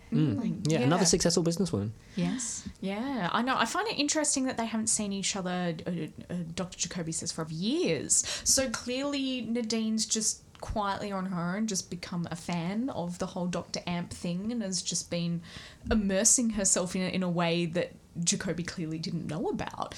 A: Yeah, another successful businesswoman.
C: Yes.
B: Yeah, I know. I find it interesting that they haven't seen each other, uh, uh, Dr. Jacoby says, for years. So clearly Nadine's just quietly on her own just become a fan of the whole Dr. Amp thing and has just been immersing herself in it in a way that Jacoby clearly didn't know about.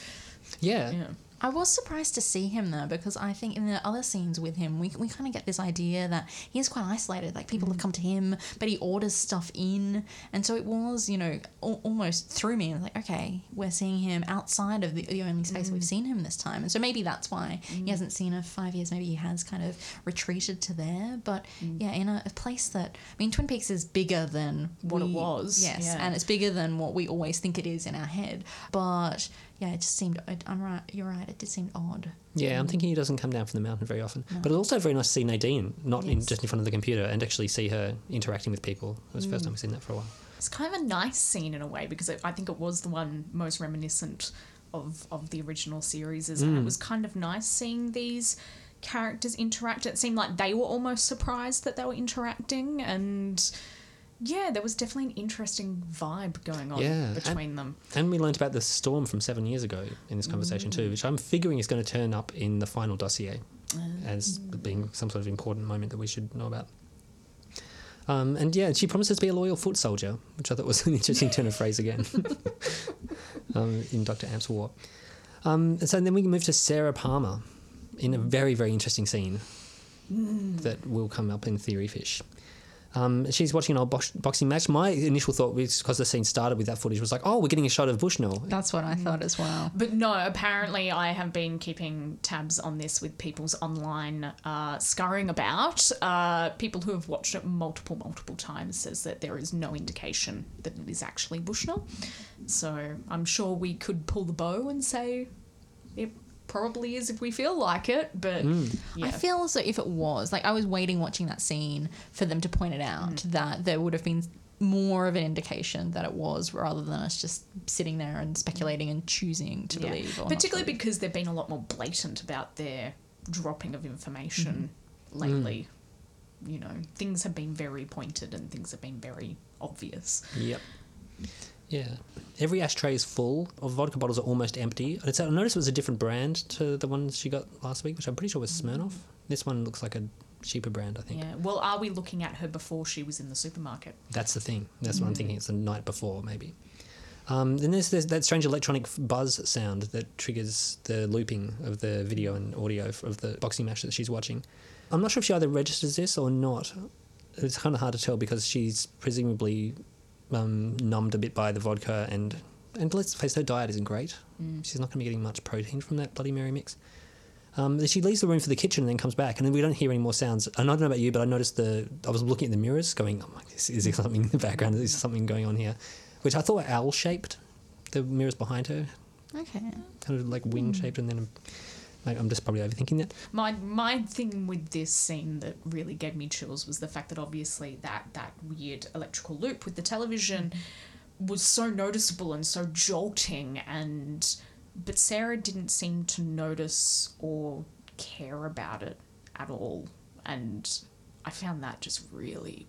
A: Yeah.
B: Yeah.
C: I was surprised to see him though, because I think in the other scenes with him, we, we kind of get this idea that he is quite isolated. Like people have mm. come to him, but he orders stuff in. And so it was, you know, al- almost threw me. I was like, okay, we're seeing him outside of the, the only space we've mm. seen him this time. And so maybe that's why he mm. hasn't seen her five years. Maybe he has kind of retreated to there. But yeah, in a, a place that, I mean, Twin Peaks is bigger than
B: What it was,
C: Yes.
B: yeah.
C: And it's bigger than what we always think it is in our head. But yeah, it just seemed, I'm right, you're right, it did seem odd.
A: Yeah, I'm um, thinking he doesn't come down from the mountain very often. But it's also very nice to see Nadine, not in, just in front of the computer, and actually see her interacting with people. It was the first mm. time we've seen that for a while.
B: It's kind of a nice scene in a way because it, I think it was the one most reminiscent of, of the original series. And it mm. was kind of nice seeing these characters interact. It seemed like they were almost surprised that they were interacting. And yeah, there was definitely an interesting vibe going on
A: Yeah, and-
B: between them.
A: And we learnt about the storm from seven years ago in this conversation too, which I'm figuring is going to turn up in the final dossier as being some sort of important moment that we should know about. Um, and yeah, she promises to be a loyal foot soldier, which I thought was an interesting turn of phrase again um, in Dr. Amp's War. Um, and so then we move to Sarah Palmer in a very, very interesting scene that will come up in Theory Fish. Um, she's watching an old box- boxing match. My initial thought was because the scene started with that footage was like, oh, we're getting a shot of Bushnell.
C: That's what I thought as well.
B: But no, apparently I have been keeping tabs on this with people's online uh, scurrying about. Uh, people who have watched it multiple, multiple times says that there is no indication that it is actually Bushnell. So I'm sure we could pull the bow and say it probably is if we feel like it. But mm. yeah.
C: I feel as though if it was, like I was waiting watching that scene for them to point it out mm. that there would have been more of an indication that it was rather than us just sitting there and speculating and choosing to
B: Yeah.
C: believe. Or not
B: Particularly
C: believe.
B: because they've been a lot more blatant about their dropping of information mm-hmm. lately. You know, things have been very pointed and things have been very obvious.
A: Yep. Yeah. Every ashtray is full. Of vodka bottles are almost empty. And It's, I noticed it was a different brand to the ones she got last week, which I'm pretty sure was Smirnoff. This one looks like a cheaper brand, I think.
B: Yeah. Well, are we looking at her before she was in the supermarket?
A: That's the thing. That's what I'm thinking. It's the night before, maybe. Um, then there's, there's that strange electronic buzz sound that triggers the looping of the video and audio of the boxing match that she's watching. I'm not sure if she either registers this or not. It's kind of hard to tell because she's presumably um, numbed a bit by the vodka and and let's face it, her diet isn't great. She's not going to be getting much protein from that Bloody Mary mix. Um, she leaves the room for the kitchen and then comes back, and then we don't hear any more sounds. And I don't know about you, but I noticed the. I was looking at the mirrors, going, "Oh my, is, is there something in the background? Is there something going on here?" Which I thought were owl shaped. The mirrors behind her,
C: Okay.
A: kind of like wing shaped, and then like, I'm just probably overthinking that.
B: My my thing with this scene that really gave me chills was the fact that obviously that that weird electrical loop with the television was so noticeable and so jolting and but Sarah didn't seem to notice or care about it at all and I found that just really.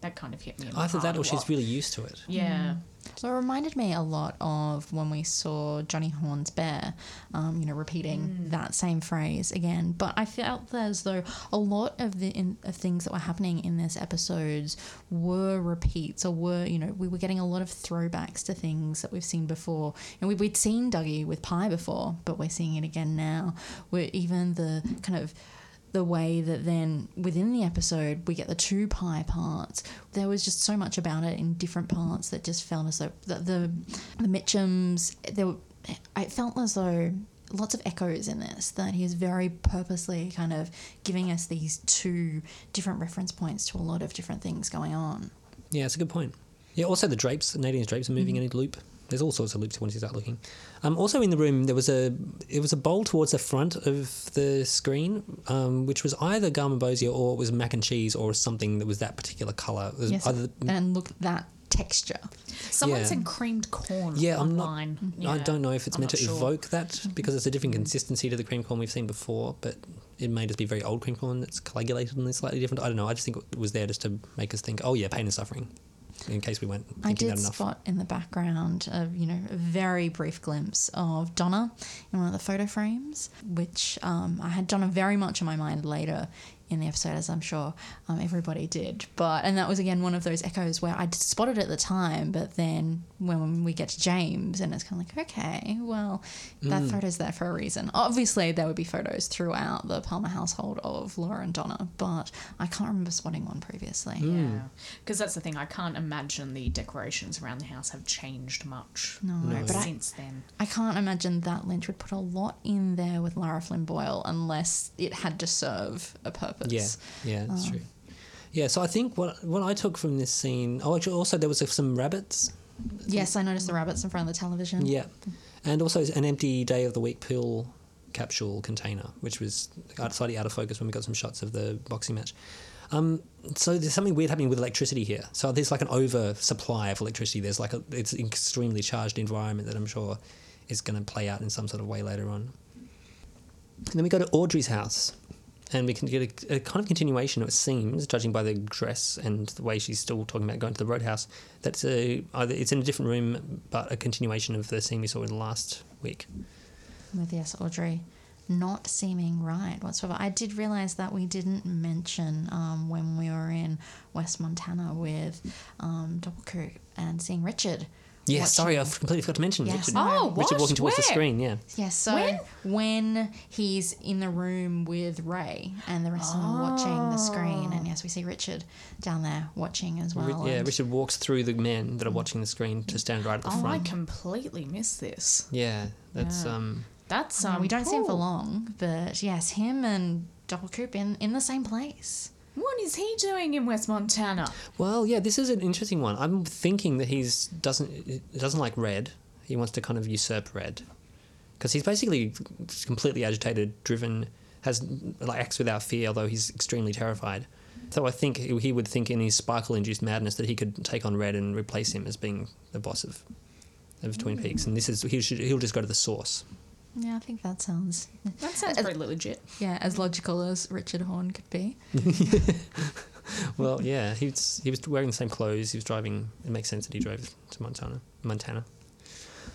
B: That kind of hit me. In the
A: Either that or she's really used to it.
B: Yeah. Mm.
C: So it reminded me a lot of when we saw Johnny Horne's bear, um, you know, repeating that same phrase again. But I felt as though a lot of the in, of things that were happening in this episodes were repeats or were, you know, we were getting a lot of throwbacks to things that we've seen before. And we, we'd seen Dougie with Pie before, but we're seeing it again now. Where even the kind of the way that then within the episode we get the two pie parts. There was just so much about it in different parts that just felt as though the the, the Mitchums. There, were, I felt as though lots of echoes in this. That he is very purposely kind of giving us these two different reference points to a lot of different things going on.
A: Yeah, it's a good point. Yeah, also the drapes, Nadine's drapes are moving
C: Mm-hmm.
A: in a loop. There's all sorts of loops you start looking. Um, also in the room, there was a it was a bowl towards the front of the screen, um, which was either garmonbozia or it was mac and cheese or something that was that particular color.
C: Yes,
A: either,
C: and look that texture.
B: Someone
A: Yeah.
B: said creamed corn.
A: Yeah, I'm not-
B: online.
A: I don't know if it's
B: I'm
A: meant to
B: sure.
A: evoke that because it's a different consistency to the cream corn we've seen before, but it may just be very old cream corn that's coagulated and slightly different. I don't know. I just think it was there just to make us think, oh yeah, pain and suffering, in case we weren't
C: I
A: thinking
C: did
A: that enough.
C: spot in the background of you know a very brief glimpse of Donna in one of the photo frames, which um, I had Donna very much in my mind later in the episode, as I'm sure um, everybody did. But and that was again one of those echoes where I spotted it at the time, but then when we get to James, and it's kind of like, okay, well, that
A: Mm.
C: photo's there for a reason. Obviously, there would be photos throughout the Palmer household of Laura and Donna, but I can't remember spotting one previously.
A: Mm.
B: Yeah, because that's the thing. I can't imagine the decorations around the house have changed much
C: No, but I-
B: since then.
C: I can't imagine that Lynch would put a lot in there with Lara Flynn Boyle unless it had to serve a purpose.
A: Yeah, yeah, that's
C: Oh.
A: true. Yeah, so I think what what I took from this scene. Oh, actually, also there was some rabbits.
C: Yes, I noticed the rabbits in front of the television.
A: Yeah, and also an empty day of the week pill capsule container, which was slightly out of focus when we got some shots of the boxing match. Um, so there's something weird happening with electricity here. So there's like an oversupply of electricity. There's like a it's an extremely charged environment that I'm sure is going to play out in some sort of way later on. And then we go to Audrey's house, and we can get a, a kind of continuation. It seems, judging by the dress and the way she's still talking about going to the roadhouse, that's a either it's in a different room, but a continuation of the scene we saw in last week.
C: With yes, Audrey not seeming right whatsoever. I did realize that we didn't mention um, when we were in West Montana with um, Coup and seeing Richard.
A: Yeah, sorry, I
C: watching-
A: completely forgot to mention
C: Yes,
A: Richard.
C: no.
B: Oh,
A: Richard walking towards the
B: Where?
A: screen. Yeah,
C: Yes, so
B: When?
C: when? he's in the room with Ray and the rest of them are watching the screen, and yes, we see Richard down there watching as well.
A: Ri- yeah.
C: and-
A: Richard walks through the men that are watching the screen to stand right at the front.
B: Oh, I
A: front.
B: completely missed this.
A: Yeah, that's
B: Yeah.
A: um.
B: That's
C: Um,
B: um.
C: we don't see him for
B: cool.
C: long, but yes, him and Doppelcoop in, in the same place.
B: What is he doing in West Montana?
A: Well, yeah, this is an interesting one. I'm thinking that he's doesn't doesn't like red. He wants to kind of usurp red, because he's basically completely agitated, driven, has like acts without fear, although he's extremely terrified. So I think he he would think in his sparkle-induced madness that he could take on red and replace him as being the boss of of Twin Peaks, and this is he should he'll just go to the source.
C: Yeah, I think that sounds
B: That sounds pretty legit.
C: yeah as logical as Richard Horne could be.
A: Well, yeah, he was he was wearing the same clothes. He was driving. It makes sense that he drove to Montana. Montana.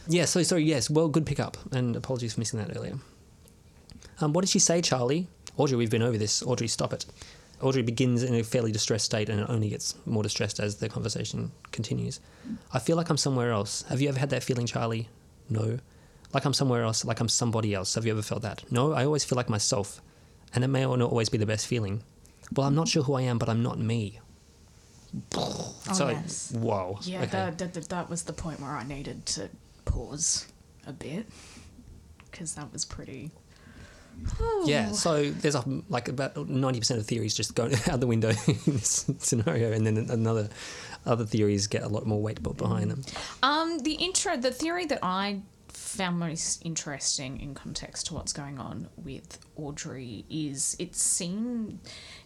A: Yeah. So sorry. Yes. Well, good pickup. And apologies for missing that earlier. Um, what did she say, Charlie? Audrey, we've been over this. Audrey, stop it. Audrey begins in a fairly distressed state, and it only gets more distressed as the conversation continues. I feel like I'm somewhere else. Have you ever had that feeling, Charlie? No. Like I'm somewhere else. Like I'm somebody else. Have you ever felt that? No. I always feel like myself, and it may or not always be the best feeling. Well, I'm not sure who I am, but I'm not me.
C: Oh
A: so,
C: yes.
A: whoa.
B: Yeah,
A: okay.
B: that, that, that, was the point where I needed to pause a bit because that was pretty.
A: Yeah, so there's a, like about 90% of theories just go out the window in this scenario, and then another other theories get a lot more weight put behind them.
B: Um, the intro, the theory that I found most interesting in context to what's going on with Audrey is it's seen,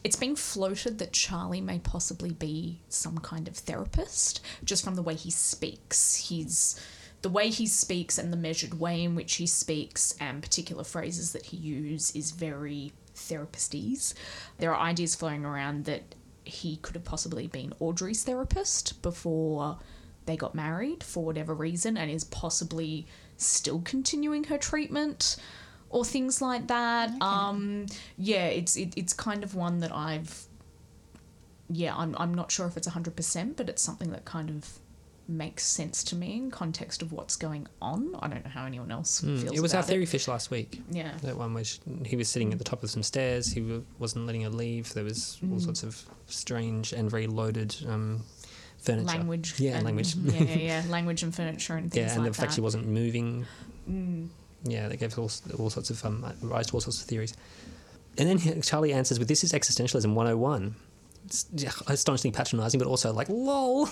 B: it's been floated that Charlie may possibly be some kind of therapist just from the way he speaks. He's the way he speaks and the measured way in which he speaks and particular phrases that he uses is very therapistese. There are ideas flowing around that he could have possibly been Audrey's therapist before they got married for whatever reason and is possibly still continuing her treatment or things like that. Um, yeah, it's it, it's kind of one that I've yeah, I'm I'm not sure if it's 100%, but it's something that kind of makes sense to me in context of what's going on. I don't know how anyone else feels
A: Hmm. It was our theory fish last week.
B: Yeah.
A: That one was he was sitting at the top of some stairs. He w- wasn't letting her leave. There was
B: Mm.
A: all sorts of strange and very loaded um, furniture.
B: language.
A: Yeah,
B: and,
A: language.
B: Yeah, yeah, yeah, language and furniture and things
A: yeah, and
B: like
A: the fact
B: that. Mm.
A: she wasn't moving. Yeah, that gave all, all sorts of um, rise to all sorts of theories. And then Charlie answers with, "This is existentialism 101." It's astonishingly patronising, but also like, "Lol."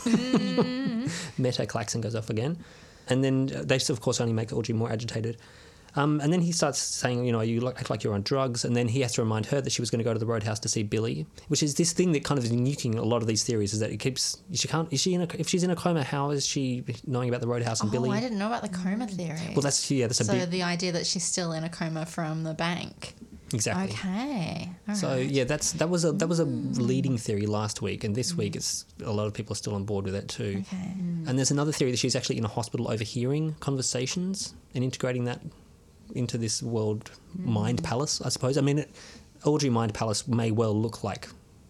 A: Meta klaxon goes off again, and then uh, they of course only make Audrey more agitated. Um, and then he starts saying, you know, you look, act like you're on drugs, and then he has to remind her that she was going to go to the roadhouse to see Billy, which is this thing that kind of is nuking a lot of these theories. Is that it keeps she can't is she in a, if she's in a coma, how is she knowing about the roadhouse and
C: Oh,
A: Billy?
C: I didn't know about the coma mm. theory.
A: Well, that's yeah, that's a
C: so
A: big
C: the idea that she's still in a coma from the bank.
A: exactly.
C: Okay. all
A: So
C: right.
A: yeah, that's that was a that was a mm. leading theory last week, and this week mm. it's a lot of people are still on board with it too.
C: Okay.
A: And there's another theory that she's actually in a hospital overhearing conversations and integrating that into this world mm. mind palace. I suppose. I mean, it, Audrey Mind Palace may well look like.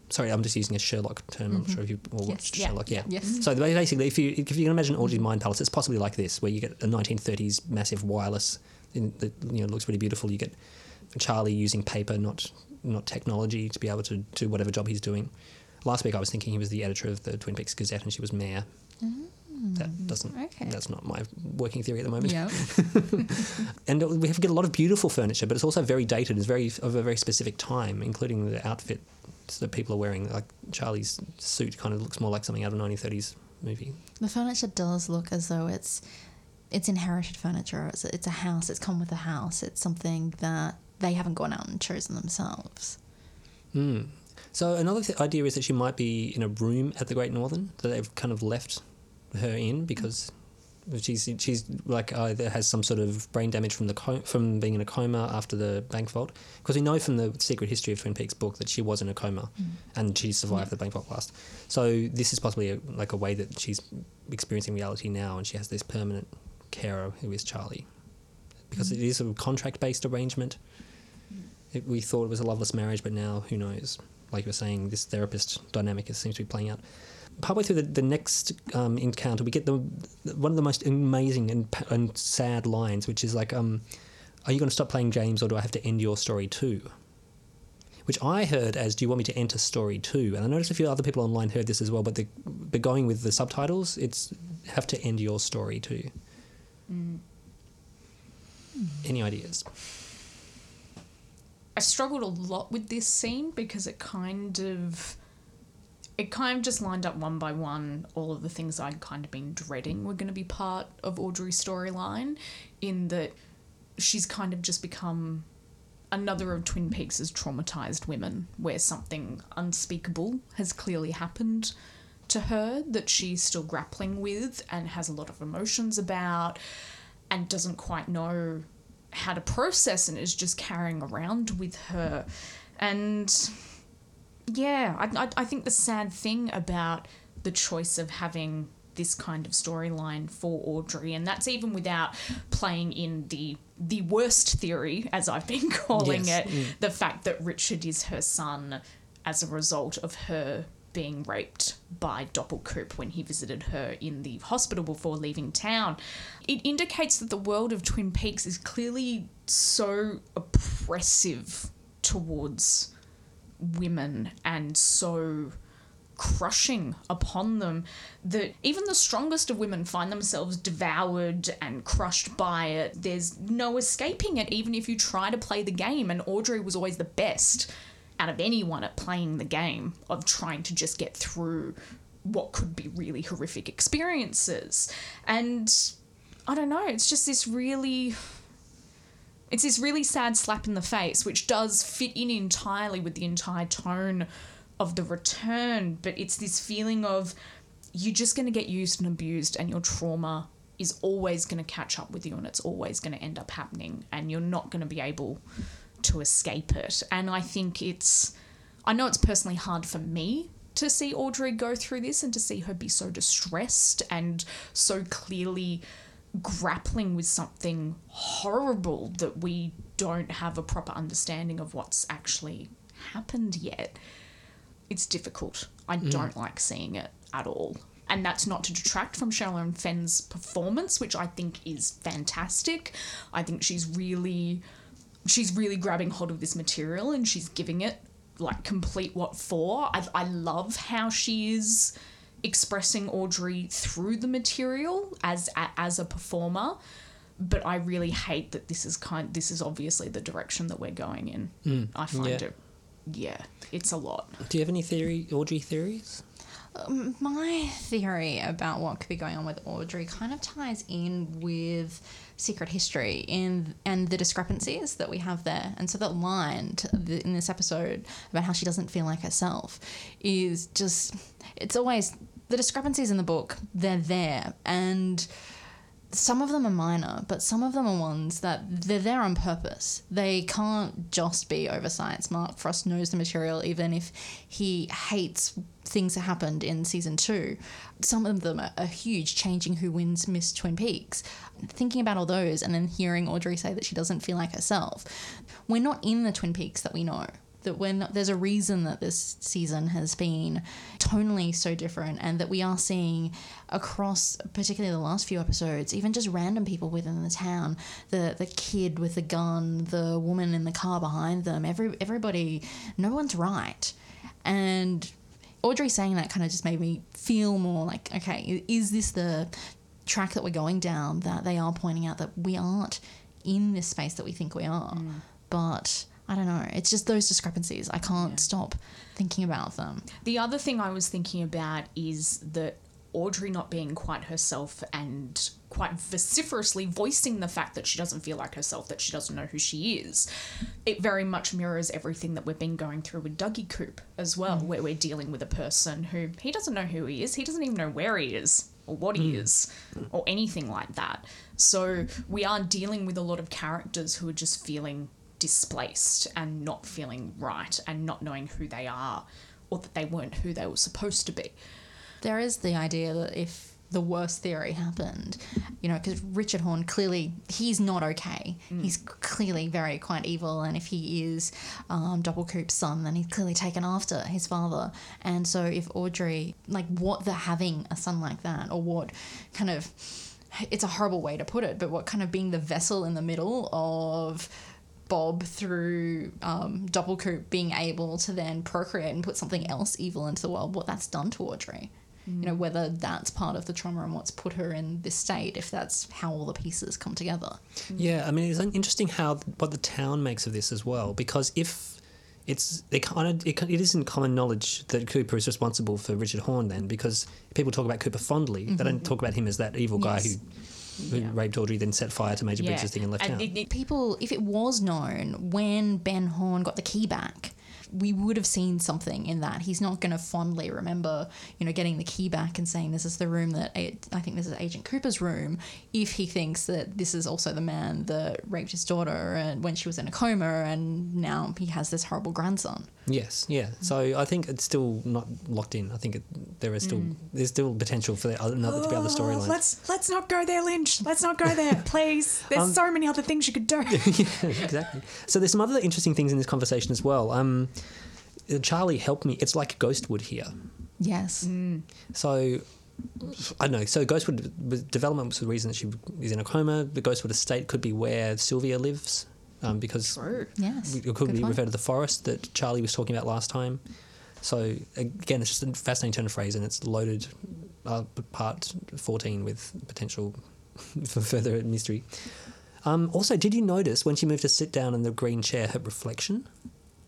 A: Sorry, I'm just using a Sherlock term. I'm mm-hmm. sure if you all watched
C: Yeah.
A: Sherlock. Yeah.
C: Yes.
A: So basically, if you if you can imagine Audrey Mind Palace, it's possibly like this, where you get a 1930s massive wireless, in that you know looks really beautiful. You get Charlie using paper, not not technology, to be able to do whatever job he's doing. Last week, I was thinking he was the editor of the Twin Peaks Gazette, and she was mayor. Mm-hmm. That doesn't.
C: Okay.
A: That's not my working theory at the moment.
C: Yeah.
A: And we have get a lot of beautiful furniture, but it's also very dated. It's very of a very specific time, including the outfit that people are wearing. Like Charlie's suit kind of looks more like something out of a 1930s movie.
C: The furniture does look as though it's it's inherited furniture. It's a, it's a house. It's come with a house. It's something that they haven't gone out and chosen themselves.
A: Mm. So another th- idea is that she might be in a room at the Great Northern that they've kind of left her in because she's she's like uh, either has some sort of brain damage from the co- from being in a coma after the bank vault because we know from the Secret History of Twin Peaks book that she was in a coma mm. and she survived the bank vault blast. So this is possibly a, like a way that she's experiencing reality now and she has this permanent carer who is Charlie because it is a contract based arrangement. It, we thought it was a loveless marriage, but now who knows? Like you were saying, this therapist dynamic is, seems to be playing out. Partway through the, the next um, encounter, we get the, one of the most amazing and, and sad lines, which is like, um, "Are you going to stop playing games, or do I have to end your story too?" Which I heard as, "Do you want me to enter story two? And I noticed a few other people online heard this as well, but the, but going with the subtitles, it's have to end your story too. Any ideas?
B: I struggled a lot with this scene because it kind of it kind of just lined up one by one all of the things I'd kind of been dreading were going to be part of Audrey's storyline in that she's kind of just become another of Twin Peaks' traumatized women where something unspeakable has clearly happened to her that she's still grappling with and has a lot of emotions about and doesn't quite know how to process and is just carrying around with her. And yeah, I, I, I think the sad thing about the choice of having this kind of storyline for Audrey, and that's even without playing in the the worst theory, as I've been calling
A: Yes,
B: it, mm. the fact that Richard is her son as a result of her being raped by Doppelcoop when he visited her in the hospital before leaving town. It indicates that the world of Twin Peaks is clearly so oppressive towards women and so crushing upon them that even the strongest of women find themselves devoured and crushed by it. There's no escaping it, even if you try to play the game. And Audrey was always the best out of anyone at playing the game of trying to just get through what could be really horrific experiences. And I don't know, it's just this really it's this really sad slap in the face, which does fit in entirely with the entire tone of the return, but it's this feeling of you're just going to get used and abused, and your trauma is always going to catch up with you and it's always going to end up happening and you're not going to be able to escape it. And I think it's, I know it's personally hard for me to see Audrey go through this and to see her be so distressed and so clearly grappling with something horrible that we don't have a proper understanding of what's actually happened yet. It's difficult. I mm. don't like seeing it at all. And that's not to detract from Sherilyn Fenn's performance, which I think is fantastic. I think she's really she's really grabbing hold of this material and she's giving it like complete what for. I, I love how she is expressing Audrey through the material as as a performer. But I really hate that this is kind. This is obviously the direction that we're going in. Hmm. I find
A: yeah.
B: it, yeah, it's a lot.
A: Do you have any theory, Audrey theories?
C: My theory about what could be going on with Audrey kind of ties in with Secret History in and the discrepancies that we have there. And so that line the, in this episode about how she doesn't feel like herself is just it's always the discrepancies in the book. They're there and some of them are minor, but some of them are ones that they're there on purpose. They can't just be oversights. Mark Frost knows the material, even if he hates things that happened in season two. Some of them are, are huge, changing who wins Miss Twin Peaks. Thinking about all those and then hearing Audrey say that she doesn't feel like herself, we're not in the Twin Peaks that we know that when there's a reason that this season has been tonally so different and that we are seeing across particularly the last few episodes even just random people within the town the the kid with the gun the woman in the car behind them every everybody no one's right. And Audrey saying that kind of just made me feel more like okay is this the track that we're going down that they are pointing out that we aren't in this space that we think we are? Mm. But I don't know. It's just those discrepancies. I can't stop thinking about them.
B: The other thing I was thinking about is that Audrey not being quite herself and quite vociferously voicing the fact that she doesn't feel like herself, that she doesn't know who she is. It very much mirrors everything that we've been going through with Dougie Coop as well, mm. where we're dealing with a person who he doesn't know who he is, he doesn't even know where he is or what he mm. is or anything like that. So we are dealing with a lot of characters who are just feeling displaced and not feeling right and not knowing who they are or that they weren't who they were supposed to be.
C: There is the idea that if the worst theory happened, you know, because Richard Horne clearly he's not okay. He's clearly very quite evil, and if he is um, Doppelcoop's son, then he's clearly taken after his father. And so, if Audrey, like, what the having a son like that, or what kind of it's a horrible way to put it, but what kind of being the vessel in the middle of Bob through um, Doppelcoop being able to then procreate and put something else evil into the world, what that's done to Audrey. You know, mm. whether that's part of the trauma and what's put her in this state, if that's how all the pieces come together. Mm.
A: Yeah, I mean, it's interesting how what the town makes of this as well, because if it's they kind of it, it isn't common knowledge that Cooper is responsible for Richard Horne then, because people talk about Cooper fondly, they don't mm-hmm. talk about him as that evil guy
C: Yes.
A: who, who raped Audrey, then set fire to Major Briggs' thing and left
B: and
A: town.
B: it- it-
C: People, if it was known when Ben Horne got the key back, we would have seen something in that. He's not going to fondly remember, you know, getting the key back and saying this is the room that eh, I think this is Agent Cooper's room. If he thinks that this is also the man that raped his daughter and when she was in a coma, and now he has this horrible grandson.
A: Yes, yeah. So I think it's still not locked in. I think it, there is still mm. there's still potential for the other, another to be other oh, storylines.
B: Let's let's not go there, Lynch. Let's not go there, please. There's um, so many other things you could do.
A: exactly. So there's some other interesting things in this conversation as well. Um, Charlie helped me. It's like Ghostwood here.
C: Yes.
A: So I don't know. So Ghostwood development was the reason that she is in a coma. The Ghostwood estate could be where Sylvia lives, um, because
B: True.
C: Yes.
A: it could
C: Good
A: be
C: point.
A: referred to the forest that Charlie was talking about last time. So again, it's just a fascinating turn of phrase, and it's loaded uh, part fourteen with potential for further mystery. Um, also, did you notice when she moved to sit down in the green chair, her reflection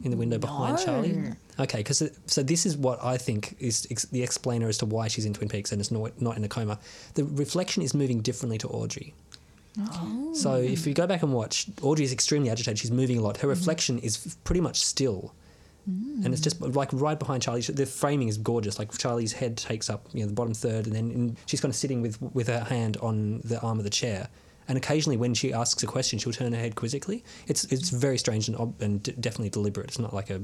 A: in the window behind Charlie? Okay, because so this is what I think is ex- the explainer as to why she's in Twin Peaks and is not not in a coma. The reflection is moving differently to Audrey. Oh. So if you go back and watch, Audrey is extremely agitated. She's moving a lot. Her mm-hmm. reflection is f- pretty much still, mm. And it's just like right behind Charlie. The framing is gorgeous. Like Charlie's head takes up, you know, the bottom third, and then in, she's kind of sitting with with her hand on the arm of the chair. And occasionally, when she asks a question, she'll turn her head quizzically. It's it's mm-hmm. very strange and, ob- and d- definitely deliberate. It's not like a,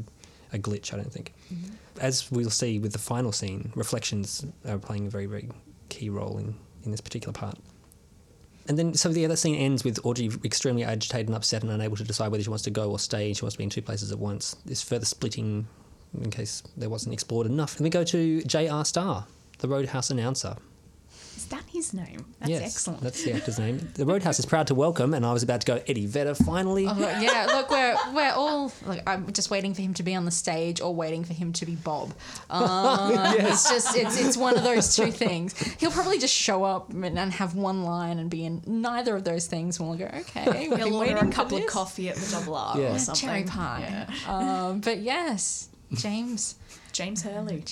A: a glitch, I don't think. Mm-hmm. As we'll see with the final scene, reflections are playing a very very key role in in this particular part. And then, so the other scene ends with Audrey extremely agitated and upset and unable to decide whether she wants to go or stay. She wants to be in two places at once. This further splitting, in case there wasn't explored enough. And we go to J.R. Starr, the Roadhouse announcer.
B: Is that his name? That's
A: yes,
B: excellent.
A: That's the actor's name. The Roadhouse is proud to welcome, and I was about to go, Eddie Vedder, finally.
C: Oh, look, yeah, look, we're we're all look. I'm just waiting for him to be on the stage or waiting for him to be Bob. Um, It's just it's it's one of those two things. He'll probably just show up and, and have one line and be in neither of those things, and we'll go, okay, we've
B: He'll
C: been
B: order
C: waiting
B: a
C: for
B: couple of coffee at the double R
A: Yeah.
B: or something.
C: cherry pie.
B: Yeah.
C: Um, but yes, James.
B: James Hurley.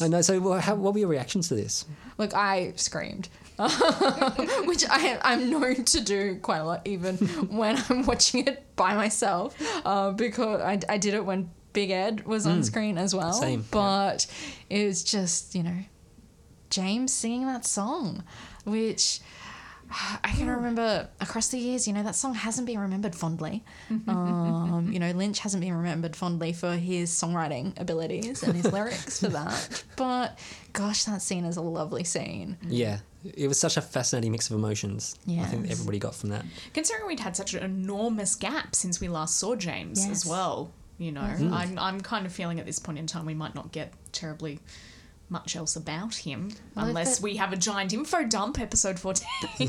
A: I know. So, how, what were your reactions to this?
C: Look, I screamed, which I I'm known to do quite a lot, even when I'm watching it by myself, uh, because I, I did it when Big Ed was on screen as well.
A: Same, yeah.
C: but it was just you know James singing that song, which. I can remember across the years, you know, that song hasn't been remembered fondly. Um, you know, Lynch hasn't been remembered fondly for his songwriting abilities and his lyrics for that. But gosh, that scene is a lovely scene.
A: Yeah, it was such a fascinating mix of emotions. Yeah. I think everybody got from that.
B: Considering we'd had such an enormous gap since we last saw James
C: Yes.
B: as well, you know, I'm, I'm kind of feeling at this point in time we might not get terribly much else about him
C: Well,
B: unless
C: it-
B: we have a giant info dump, episode 14.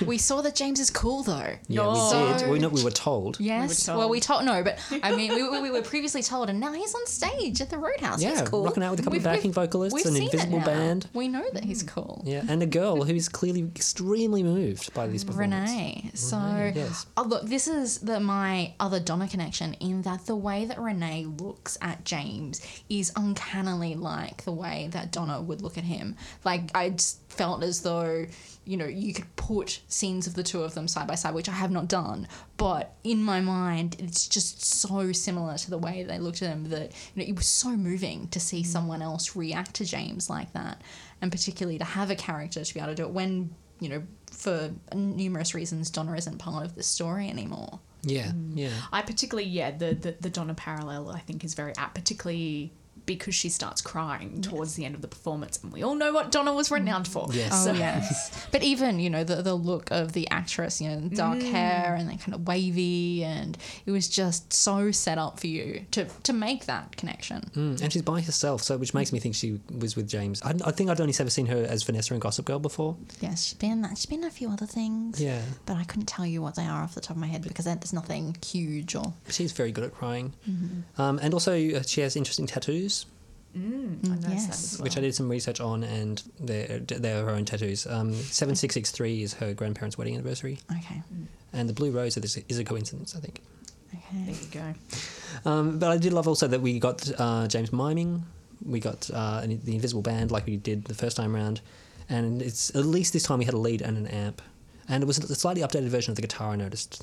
C: We saw that James is cool though.
A: Yeah,
B: Oh.
A: we did. We, know, we were told.
C: Yes.
B: told.
C: well, we told no, but I mean, we, we, we were previously told, and now he's on stage at the Roadhouse.
A: Yeah,
C: he's cool.
A: rocking out with a couple of
C: We've-
A: backing
C: we've-
A: vocalists,
C: we've
A: an
C: seen it
A: invisible
C: now.
A: band.
C: We know that he's hmm. cool.
A: Yeah, and a girl who's clearly extremely moved by this performance.
C: Renee. So,
A: Renee, yes.
C: oh, look, this is the my other Donna connection in that the way that Renee looks at James is uncannily like the way that Donna would look at him. Like I just felt as though you know you could put scenes of the two of them side by side, which I have not done, but in my mind it's just so similar to the way they looked at him that you know it was so moving to see mm. someone else react to James like that, and particularly to have a character to be able to do it when you know, for numerous reasons, Donna isn't part of the story anymore.
A: Yeah, yeah. Mm.
B: I particularly, yeah, the, the, the Donna parallel I think is very apt, particularly because she starts crying towards the end of the performance. And we all know what Donna was renowned for.
A: Yes.
C: Oh
B: So-
C: yes, but even you know the the look of the actress, you know, dark hair and then kind of wavy, and it was just so set up for you to to make that connection.
A: Mm, and she's by herself, so which makes me think she was with James. I, I think I'd only ever seen her as Vanessa in Gossip Girl before.
C: Yes, she's been she's been a few other things.
A: Yeah.
C: but I couldn't tell you what they are off the top of my head because there's nothing huge or
A: She's very good at crying.
C: Mm-hmm.
A: Um, and also, uh, she has interesting tattoos,
B: I noticed that
C: Yes.
B: as well.
A: which I did some research on, and they're, they're her own tattoos. Um, 7663 is her grandparents' wedding anniversary,
C: okay,
A: and the blue rose is, is a coincidence, I think.
C: okay.
B: There you go.
A: Um, but I did love also that we got uh, James miming. We got uh, an- the Invisible Band like we did the first time round, and it's at least this time we had a lead and an amp, and it was a slightly updated version of the guitar. I noticed.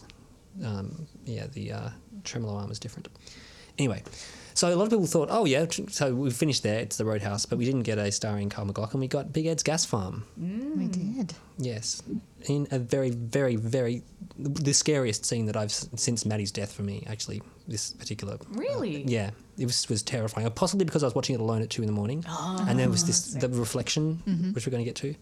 A: Um, yeah, the uh, tremolo arm was different. Anyway, so a lot of people thought, oh yeah, so we finished there. It's the Roadhouse, but we didn't get a starring Kyle MacLachlan. We got Big Ed's Gas Farm.
C: We did.
A: Yes, in a very, very, very the scariest scene that I've since Maddy's death for me. Actually, this particular. uh,
B: Really?
A: yeah, it was was terrifying. Possibly because I was watching it alone at two in the morning, and there was this the reflection, which we're going to get to.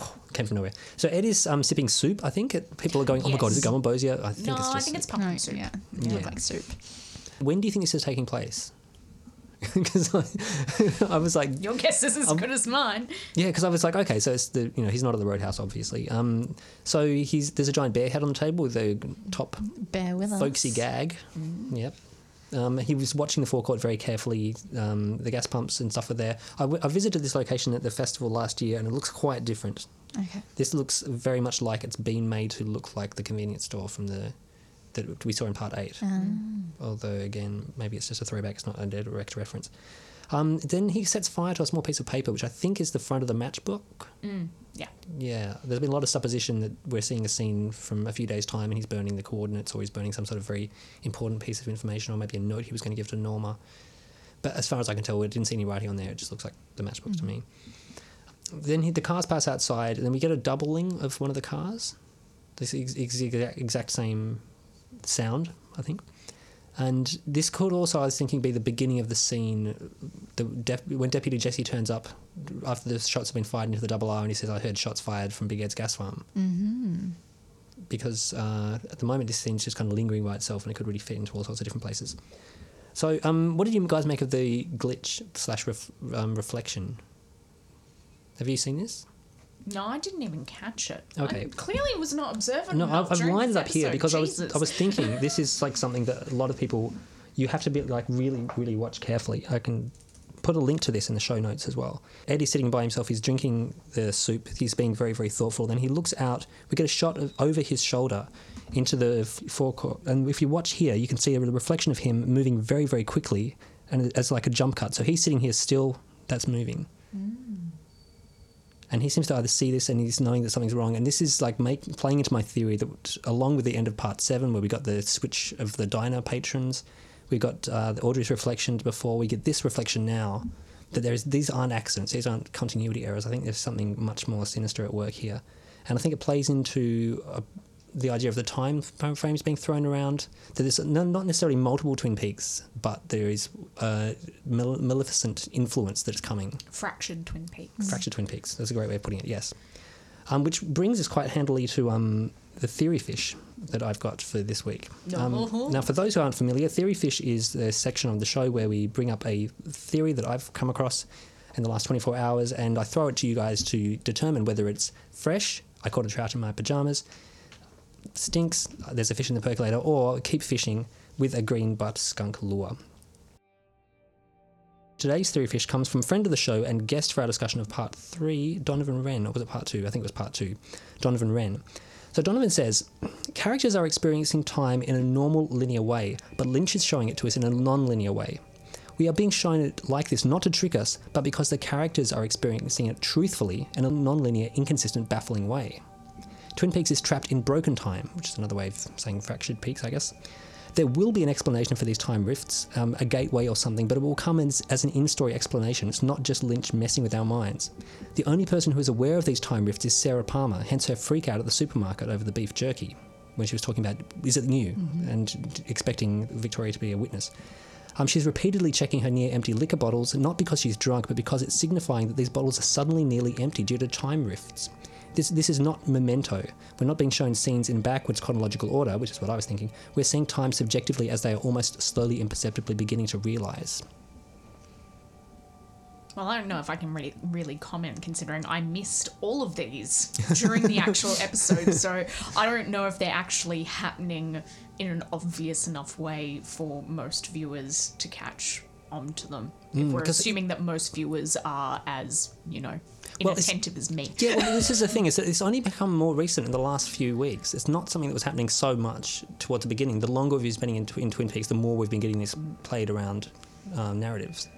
A: Came from nowhere. So Ed is um, sipping soup. I think people are going, "Oh my god, is it
B: Yes.
A: Garmonbozia?" I think
B: No,
A: it's just.
B: I think it's pumpkin
C: No,
B: soup.
C: yeah, it
A: Yeah.
C: looked like soup.
A: When do you think this is taking place? Because I, I was like,
B: Your guess is as
A: Um,
B: good as mine.
A: Yeah, because I was like, okay, so it's the you know he's not at the roadhouse, obviously. Um, so he's there's a giant bear head on the table with a top
C: Bear with us.
A: folksy gag. Yep. Um, he was watching the forecourt very carefully. Um, the gas pumps and stuff are there. I, w- I visited this location at the festival last year, and it looks quite different.
C: Okay.
A: This looks very much like it's been made to look like the convenience store from the that we saw in part eight. Ah. Although again, maybe it's just a throwback. It's not a direct reference. Um, then he sets fire to a small piece of paper, which I think is the front of the matchbook.
B: Mm, yeah.
A: Yeah, there's been a lot of supposition that we're seeing a scene from a few days' time and he's burning the coordinates or he's burning some sort of very important piece of information or maybe a note he was going to give to Norma. But as far as I can tell, we didn't see any writing on there. It just looks like the matchbox to mm. me. Then he, the cars pass outside, and then we get a doubling of one of the cars. This ex- ex- exact same sound, I think. And this could also, I was thinking, be the beginning of the scene the dep- when Deputy Jesse turns up after the shots have been fired into the double R and he says, I heard shots fired from Big Ed's gas farm. Mm-hmm. Because uh, at the moment, this scene's just kind of lingering by itself and it could really fit into all sorts of different places. So, um, what did you guys make of the glitch slash ref- um, reflection? Have you seen this?
B: No, I didn't even catch it.
A: Okay.
B: I clearly was not observant.
A: No, I've, I've lined it up here because I was I was thinking this is like something that a lot of people you have to be like really really watch carefully. I can put a link to this in the show notes as well. Eddie's sitting by himself. He's drinking the soup. He's being very very thoughtful. Then he looks out. We get a shot of over his shoulder into the forecourt, and if you watch here, you can see a reflection of him moving very very quickly, and as like a jump cut. So he's sitting here still. That's moving mm. And he seems to either see this and he's knowing that something's wrong. And this is like make, playing into my theory that along with the end of part seven, where we got the switch of the diner patrons, we got uh, the Audrey's reflection before, we get this reflection now. That there is these aren't accidents, these aren't continuity errors. I think there's something much more sinister at work here, and I think it plays into uh, the idea of the time frames being thrown around. That there's not necessarily multiple Twin Peaks, but there is a maleficent influence that's coming
B: fractured Twin Peaks.
A: Fractured Twin Peaks. That's a great way of putting it. Yes. Um, which brings us quite handily to um, the theory fish that I've got for this week. Um, now, for those who aren't familiar, theory fish is the section of the show where we bring up a theory that I've come across in the last 24 hours, and I throw it to you guys to determine whether it's fresh. I caught a trout in my pajamas. Stinks. Uh, there's a fish in the percolator, or keep fishing with a green butt skunk lure. Today's theory fish comes from friend of the show and guest for our discussion of part three, Donovan Wren, or was it part two? I think it was part two, Donovan Wren. So Donovan says, characters are experiencing time in a normal linear way, but Lynch is showing it to us in a non-linear way. We are being shown it like this not to trick us, but because the characters are experiencing it truthfully in a non-linear, inconsistent, baffling way. Twin Peaks is trapped in broken time, which is another way of saying fractured peaks, I guess. There will be an explanation for these time rifts, um, a gateway or something, but it will come as, as an in story explanation. It's not just Lynch messing with our minds. The only person who is aware of these time rifts is Sarah Palmer, hence her freak out at the supermarket over the beef jerky when she was talking about, is it new? And expecting Victoria to be a witness. Um, she's repeatedly checking her near empty liquor bottles, not because she's drunk, but because it's signifying that these bottles are suddenly nearly empty due to time rifts. This, this is not memento. We're not being shown scenes in backwards chronological order, which is what I was thinking. We're seeing time subjectively as they are almost slowly, imperceptibly beginning to realise.
B: Well, I don't know if I can really, really comment considering I missed all of these during the actual episode. So I don't know if they're actually happening in an obvious enough way for most viewers to catch onto them. If mm,
A: we're
B: assuming that most viewers are as, you know,
A: Well,
B: as me.
A: Yeah, well, this is the thing. Is that it's only become more recent in the last few weeks. It's not something that was happening so much towards the beginning. The longer we've been spending in, in Twin Peaks, the more we've been getting this played around um, narratives.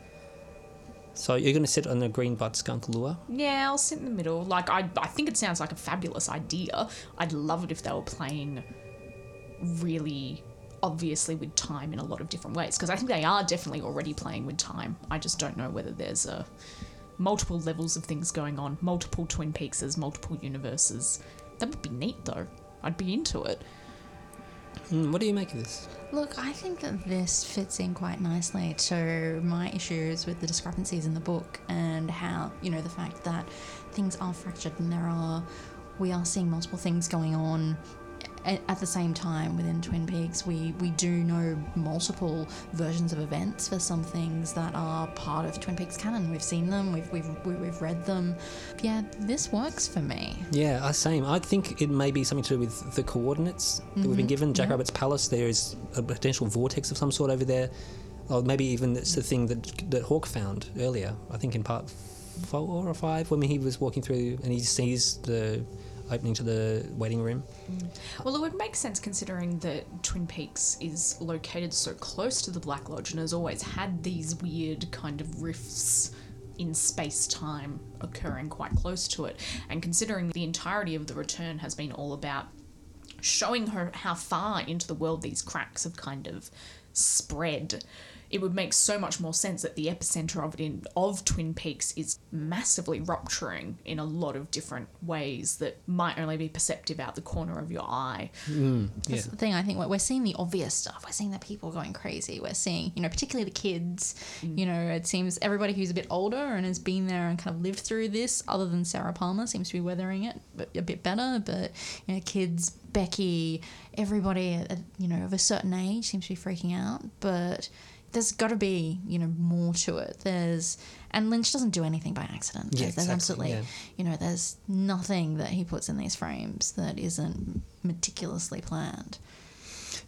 A: So you're going to sit on the green butt skunk lure?
B: Yeah, I'll sit in the middle. Like, I, I think it sounds like a fabulous idea. I'd love it if they were playing really obviously with time in a lot of different ways because I think they are definitely already playing with time. I just don't know whether there's a multiple levels of things going on, multiple Twin Peakses, multiple universes. That would be neat though. I'd be into it.
A: Mm, what do you make of this?
C: Look, I think that this fits in quite nicely to my issues with the discrepancies in the book and how, you know, the fact that things are fractured and there are, we are seeing multiple things going on a- at the same time within Twin Peaks. We, we do know multiple versions of events for some things that are part of Twin Peaks canon. We've seen them, we've, we've, we- we've read them. Yeah, this works for me.
A: Yeah, same. I think it may be something to do with the coordinates that we've been mm-hmm. given. Jack Rabbit's Palace, there is a potential vortex of some sort over there. Or maybe even it's the thing that, that Hawk found earlier, I think in part four or five, when he was walking through and he sees the opening to the waiting room. Mm.
B: Well, it would make sense considering that Twin Peaks is located so close to the Black Lodge and has always had these weird kind of rifts in space time occurring quite close to it. And considering the entirety of the return has been all about showing her how far into the world these cracks have kind of spread, it would make so much more sense that the epicenter of it in of Twin Peaks is massively rupturing in a lot of different ways that might only be perceptive out the corner of your eye.
C: Mm, That's the thing. I think we're, we're seeing the obvious stuff. We're seeing the people going crazy. We're seeing, you know, particularly the kids. Mm. You know, it seems everybody who's a bit older and has been there and kind of lived through this, other than Sarah Palmer, seems to be weathering it a bit better. But you know, kids, Becky, everybody, you know, of a certain age seems to be freaking out. But there's got to be, you know, more to it. There's and Lynch doesn't do anything by accident.
A: Yeah,
C: there's, there's
A: exactly,
C: absolutely,
A: yeah.
C: you know, there's nothing that he puts in these frames that isn't meticulously planned.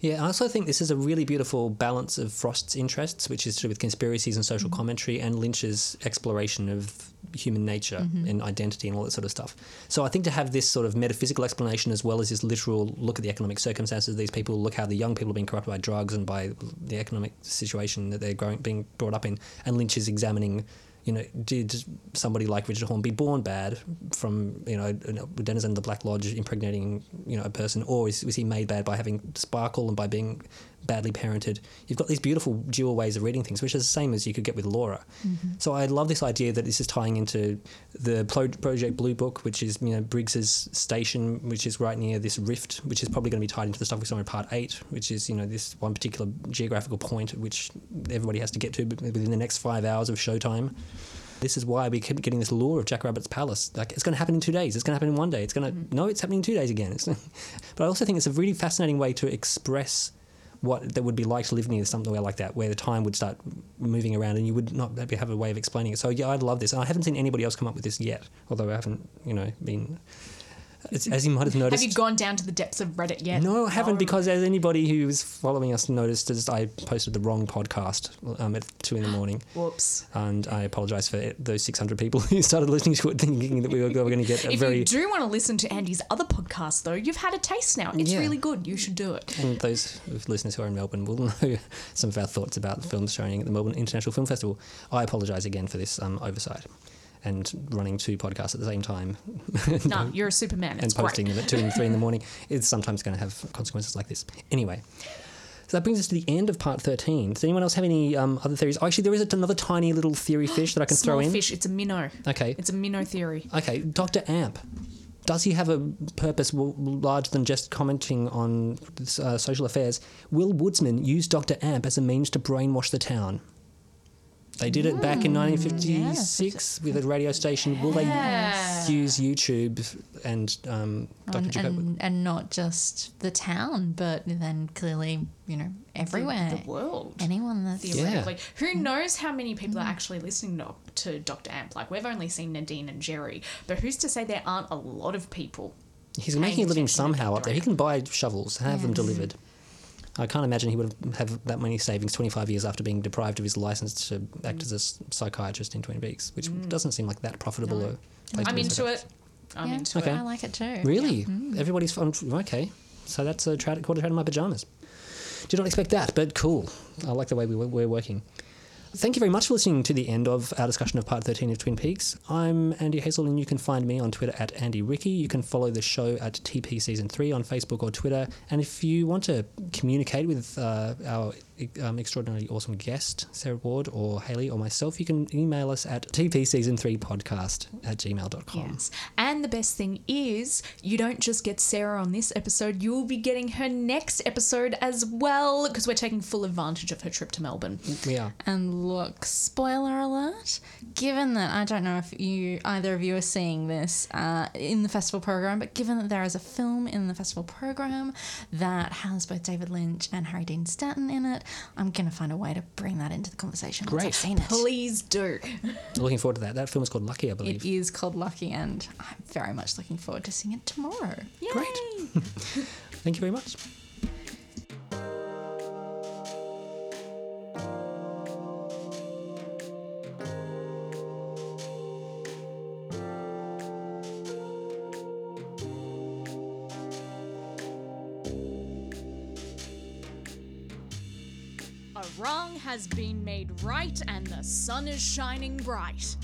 A: Yeah, I also think this is a really beautiful balance of Frost's interests, which is to do with conspiracies and social mm-hmm. commentary, and Lynch's exploration of human nature mm-hmm. and identity and all that sort of stuff. So I think to have this sort of metaphysical explanation as well as this literal look at the economic circumstances of these people, look how the young people are being corrupted by drugs and by the economic situation that they're growing, being brought up in, and Lynch is examining you know, did somebody like Richard Horne be born bad from, you know, denizen of the Black Lodge impregnating, you know, a person, or is, was he made bad by having sparkle and by being badly parented? You've got these beautiful dual ways of reading things, which is the same as you could get with Laura. Mm-hmm. So I love this idea that this is tying into the Pro- Project Blue Book, which is, you know, Briggs's station, which is right near this rift, which is probably going to be tied into the stuff we saw in Part 8, which is, you know, this one particular geographical point at which everybody has to get to within the next five hours of showtime. This is why we keep getting this lure of Jack Rabbit's palace. Like it's going to happen in two days. It's going to happen in one day. It's going to mm-hmm. no, it's happening in two days again. It's, but I also think it's a really fascinating way to express what that would be like to live near somewhere like that, where the time would start moving around and you would not have a way of explaining it. So yeah, I'd love this. And I haven't seen anybody else come up with this yet, although I haven't, you know, been. It's, as you might have noticed.
B: Have you gone down to the depths of Reddit yet?
A: No, I haven't because as anybody who's following us noticed, as I posted the wrong podcast um, at two in the morning,
B: Whoops.
A: and I apologise for it- those six hundred people who started listening to it, thinking that we were, going to get a
B: If
A: very.
B: you do want to listen to Andy's other podcast, though, you've had a taste now. It's
A: Yeah.
B: really good. You should do it.
A: and those listeners who are in Melbourne will know some of our thoughts about the films showing at the Melbourne International Film Festival. I apologise again for this um, oversight and running two podcasts at the same time
B: No, you're a Superman.
A: and
B: It's
A: posting
B: great.
A: them at two and three in the morning is sometimes going to have consequences like this. Anyway, so that brings us to the end of part 13. Does anyone else have any um, other theories? Oh, actually, there is another tiny little theory fish that I can
B: Small
A: throw in.
B: fish. It's a minnow.
A: Okay.
B: It's a minnow theory.
A: Okay, Dr. Amp. Does he have a purpose larger than just commenting on uh, social affairs? Will Woodsman use Dr. Amp as a means to brainwash the town? They did it back in 1956 with a radio station. Will they use YouTube and um, Dr.
C: Amp,
A: Jacoby?
C: and, and not just the town, but then clearly, you know, everywhere.
B: The world.
C: Anyone that's
B: Theoretically. Who knows how many people are actually listening to, to Dr. Amp? Like, we've only seen Nadine and Jerry, but who's to say there aren't a lot of people?
A: He's making a living somehow up there. He can buy shovels, have them delivered. I can't imagine he would have that many savings 25 years after being deprived of his license to act as a s- psychiatrist in Twin Peaks, which mm. doesn't seem like that profitable
B: No.
A: a place
B: I'm
A: be
B: into it. I'm
C: Yeah,
B: into
A: Okay.
B: it.
C: I like it too.
A: Really? Mm. Everybody's fun. Okay. So that's a trout, called a in my pajamas. Did not expect that, but cool. I like the way we, we're working. Thank you very much for listening to the end of our discussion of part 13 of Twin Peaks. I'm Andy Hazel, and you can find me on Twitter at Andy Ricky. You can follow the show at TP Season 3 on Facebook or Twitter. And if you want to communicate with uh, our um, extraordinarily awesome guest, Sarah Ward or Haley or myself, you can email us at tpseason3podcast at gmail.com.
B: Yes. And the best thing is, you don't just get Sarah on this episode, you'll be getting her next episode as well, because we're taking full advantage of her trip to Melbourne.
A: We are.
C: And look, spoiler alert, given that I don't know if you either of you are seeing this uh, in the festival program, but given that there is a film in the festival program that has both David Lynch and Harry Dean Stanton in it, I'm going to find a way to bring that into the conversation
A: Great.
C: I've seen it.
B: Please do.
A: Looking forward to that. That film is called Lucky, I believe.
C: It is called Lucky, and I'm very much looking forward to seeing it tomorrow.
A: Great. Thank you very much.
B: Made right, and the sun is shining bright.